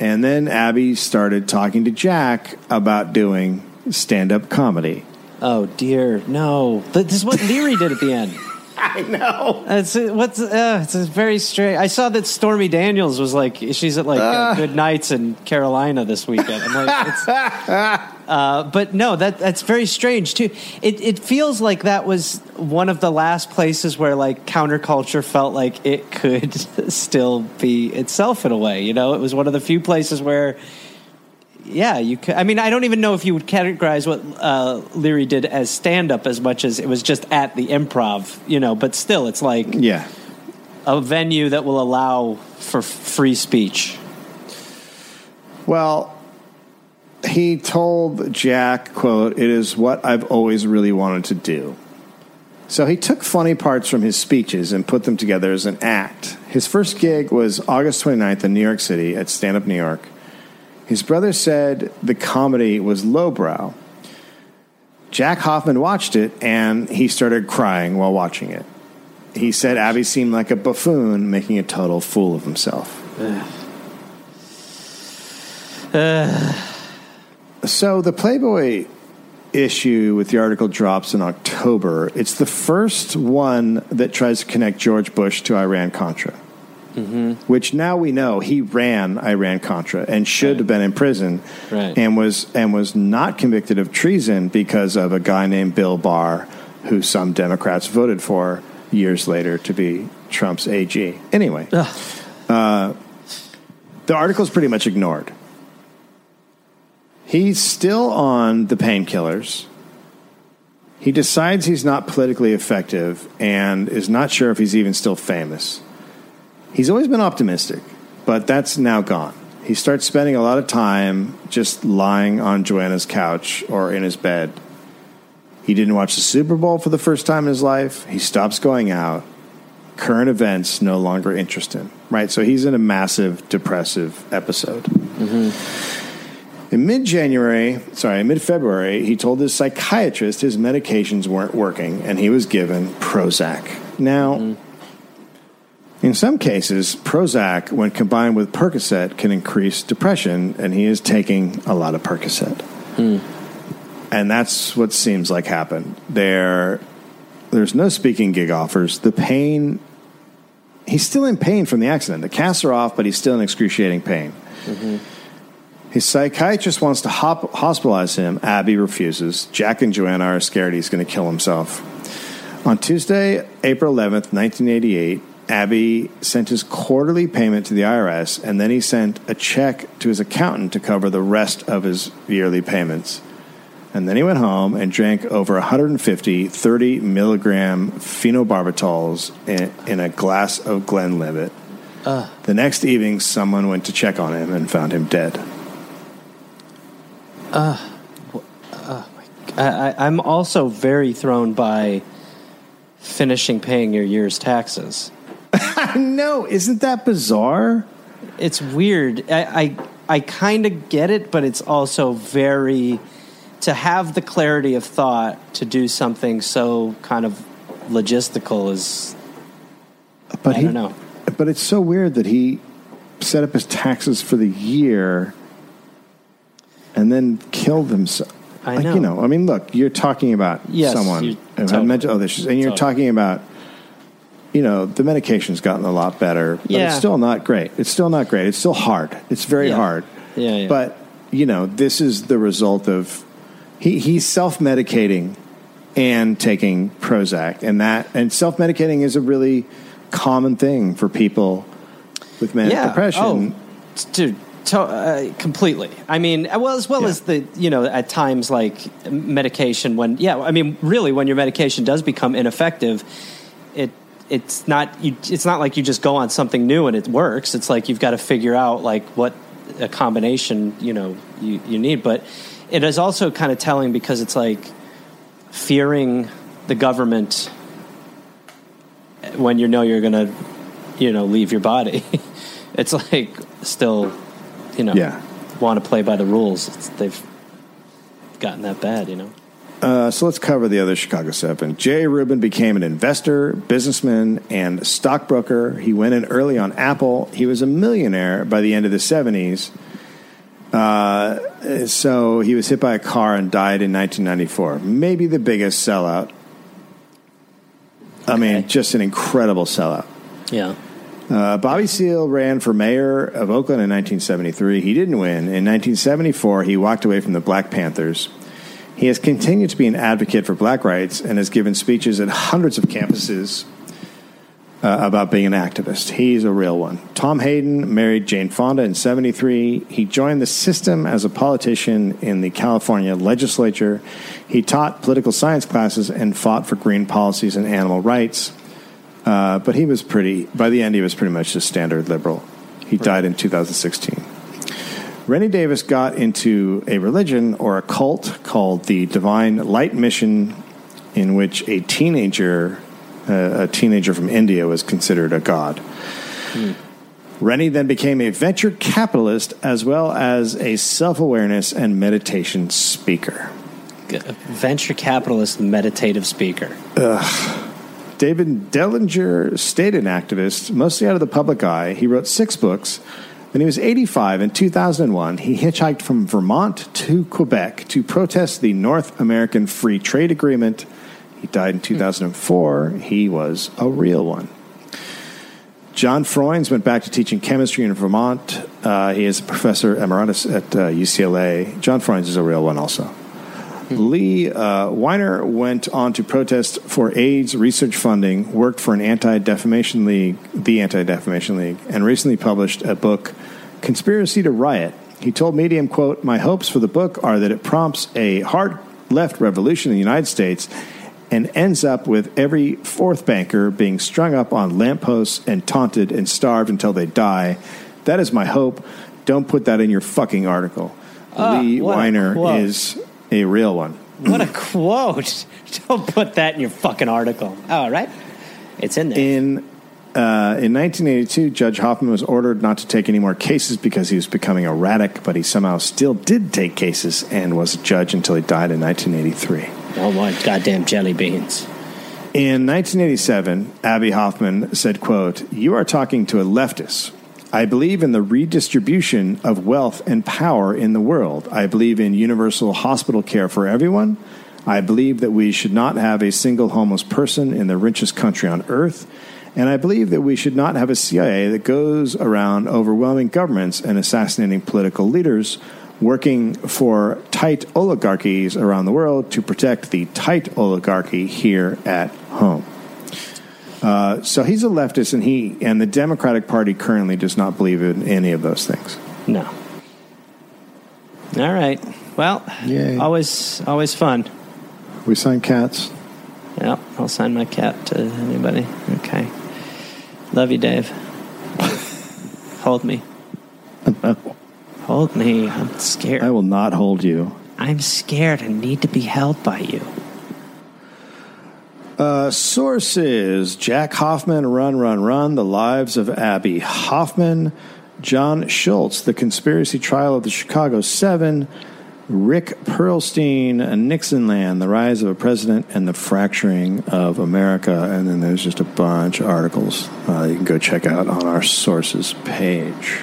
And then Abbie started talking to Jack about doing stand up comedy. Oh dear, no! This is what Leary did at the end. [LAUGHS] I know. It's what's uh, it's very strange. I saw that Stormy Daniels was like she's at like uh, Good Nights in Carolina this weekend. I'm like, it's, [LAUGHS] uh, but no, that that's very strange too. It it feels like that was one of the last places where like counterculture felt like it could [LAUGHS] still be itself in a way. You know, it was one of the few places where. Yeah, you could. I mean, I don't even know if you would categorize what uh, Leary did as stand up as much as it was just at the improv, you know, but still, it's like Yeah. a venue that will allow for free speech. Well, he told Jack, quote, it is what I've always really wanted to do. So he took funny parts from his speeches and put them together as an act. His first gig was August 29th in New York City at Stand Up New York. His brother said the comedy was lowbrow. Jack Hoffman watched it and he started crying while watching it. He said Abbie seemed like a buffoon making a total fool of himself. So the Playboy issue with the article drops in October. It's the first one that tries to connect George Bush to Iran Contra, which now we know he ran Iran Contra and should Right. have been in prison, Right. and was and was not convicted of treason because of a guy named Bill Barr, who some Democrats voted for years later to be Trump's AG. Anyway, uh, the article is pretty much ignored. He's still on the painkillers. He decides he's not politically effective and is not sure if he's even still famous. He's always been optimistic, but that's now gone. He starts spending a lot of time just lying on Joanna's couch or in his bed. He didn't watch the Super Bowl for the first time in his life. He stops going out. Current events no longer interest him. Right? So he's in a massive depressive episode. Mm-hmm. In mid January, sorry, mid February, he told his psychiatrist his medications weren't working and he was given Prozac. Now, mm-hmm. in some cases, Prozac, when combined with Percocet, can increase depression, and he is taking a lot of Percocet. Hmm. And that's what seems like happened. There, there's no speaking gig offers. The pain, he's still in pain from the accident. The casts are off, but he's still in excruciating pain. Mm-hmm. His psychiatrist wants to hop- hospitalize him. Abbie refuses. Jack and Joanna are scared he's going to kill himself. On Tuesday, April 11th, 1988, Abbie sent his quarterly payment to the IRS, and then he sent a check to his accountant to cover the rest of his yearly payments. And then he went home and drank over 150 30 milligram phenobarbitals in, in a glass of Glenlivet. Uh. The next evening, someone went to check on him and found him dead. I, I, I'm also very thrown by finishing paying your year's taxes. [LAUGHS] No, isn't that bizarre? It's weird. I I, I kind of get it, but it's also very to have the clarity of thought to do something so kind of logistical is But I he, don't know. But it's so weird that he set up his taxes for the year and then killed himself. I like, know. You know, I mean, look, you're talking about Yes, someone who had totally. mental health issues, and you're Totally. talking about, you know, the medication's gotten a lot better, but Yeah. it's still not great. It's still not great. It's still hard. It's very Yeah. hard. Yeah, yeah. But you know, this is the result of he he's self medicating and taking Prozac, and that and self medicating is a really common thing for people with manic depression. Oh, dude, to, uh, completely. I mean, uh, well, as well Yeah. as the you know at times like medication when yeah, I mean, really when your medication does become ineffective, it it's not you. It's not like you just go on something new and it works. It's like you've got to figure out like what a combination you know you you need. But it is also kind of telling because it's like fearing the government when you know you're gonna, you know, leave your body. [LAUGHS] it's like still, you know, Yeah. want to play by the rules. It's, they've gotten that bad, you know. Uh, so let's cover the other Chicago Seven. Jay Rubin became an investor, businessman, and stockbroker. He went in early on Apple. He was a millionaire by the end of the 70s. Uh, so he was hit by a car and died in 1994. Maybe the biggest sellout. I mean, just an incredible sellout. Yeah. Uh, Bobby Seale ran for mayor of Oakland in 1973. He didn't win. In 1974, he walked away from the Black Panthers. He has continued to be an advocate for black rights and has given speeches at hundreds of campuses uh, about being an activist. He's a real one. Tom Hayden married Jane Fonda in 73. He joined the system as a politician in the California legislature. He taught political science classes and fought for green policies and animal rights. Uh, but he was pretty, by the end, he was pretty much a standard liberal. He died in 2016. Rennie Davis got into a religion or a cult called the Divine Light Mission, in which a teenager, uh, a teenager from India, was considered a god. Rennie then became a venture capitalist as well as a self awareness and meditation speaker. Venture capitalist, meditative speaker. David Dellinger stayed an activist, mostly out of the public eye. He wrote six books. When he was 85 in 2001, he hitchhiked from Vermont to Quebec to protest the North American Free Trade Agreement. He died in 2004. He was a real one. John Froines went back to teaching chemistry in Vermont. Uh, he is a professor emeritus at uh, UCLA. John Froines is a real one also. Lee uh, Weiner went on to protest for AIDS research funding, worked for an anti defamation league, the Anti Defamation League, and recently published a book, Conspiracy to Riot. He told Medium, quote, My hopes for the book are that it prompts a hard left revolution in the United States and ends up with every fourth banker being strung up on lampposts and taunted and starved until they die. That is my hope. Don't put that in your fucking article. Lee what Weiner is a real one. What a quote! [LAUGHS] Don't put that in your fucking article. All right, it's in there. In uh, in 1982, Judge Hoffman was ordered not to take any more cases because he was becoming erratic, but he somehow still did take cases and was a judge until he died in 1983. oh my goddamn jelly beans! In 1987, Abbie Hoffman said, quote, You are talking to a leftist. I believe in the redistribution of wealth and power in the world. I believe in universal hospital care for everyone. I believe that we should not have a single homeless person in the richest country on earth. And I believe that we should not have a CIA that goes around overwhelming governments and assassinating political leaders, working for tight oligarchies around the world to protect the tight oligarchy here at home. Uh, so he's a leftist, and he and the Democratic Party currently does not believe in any of those things. No. All right. Well, Yay. always always fun. We sign cats. Yep, I'll sign my cat to anybody. Okay. Love you, Dave. Hold me. [LAUGHS] Hold me. I'm scared. I will not hold you. I'm scared. and need to be held by you. Uh, sources: Jack Hoffman, Run, Run, Run: The Lives of Abbie Hoffman. John Schultz: The Conspiracy Trial of the Chicago Seven. Rick Perlstein, Nixonland: The Rise of a President and the Fracturing of America. And then there's just a bunch of articles uh, you can go check out on our sources page.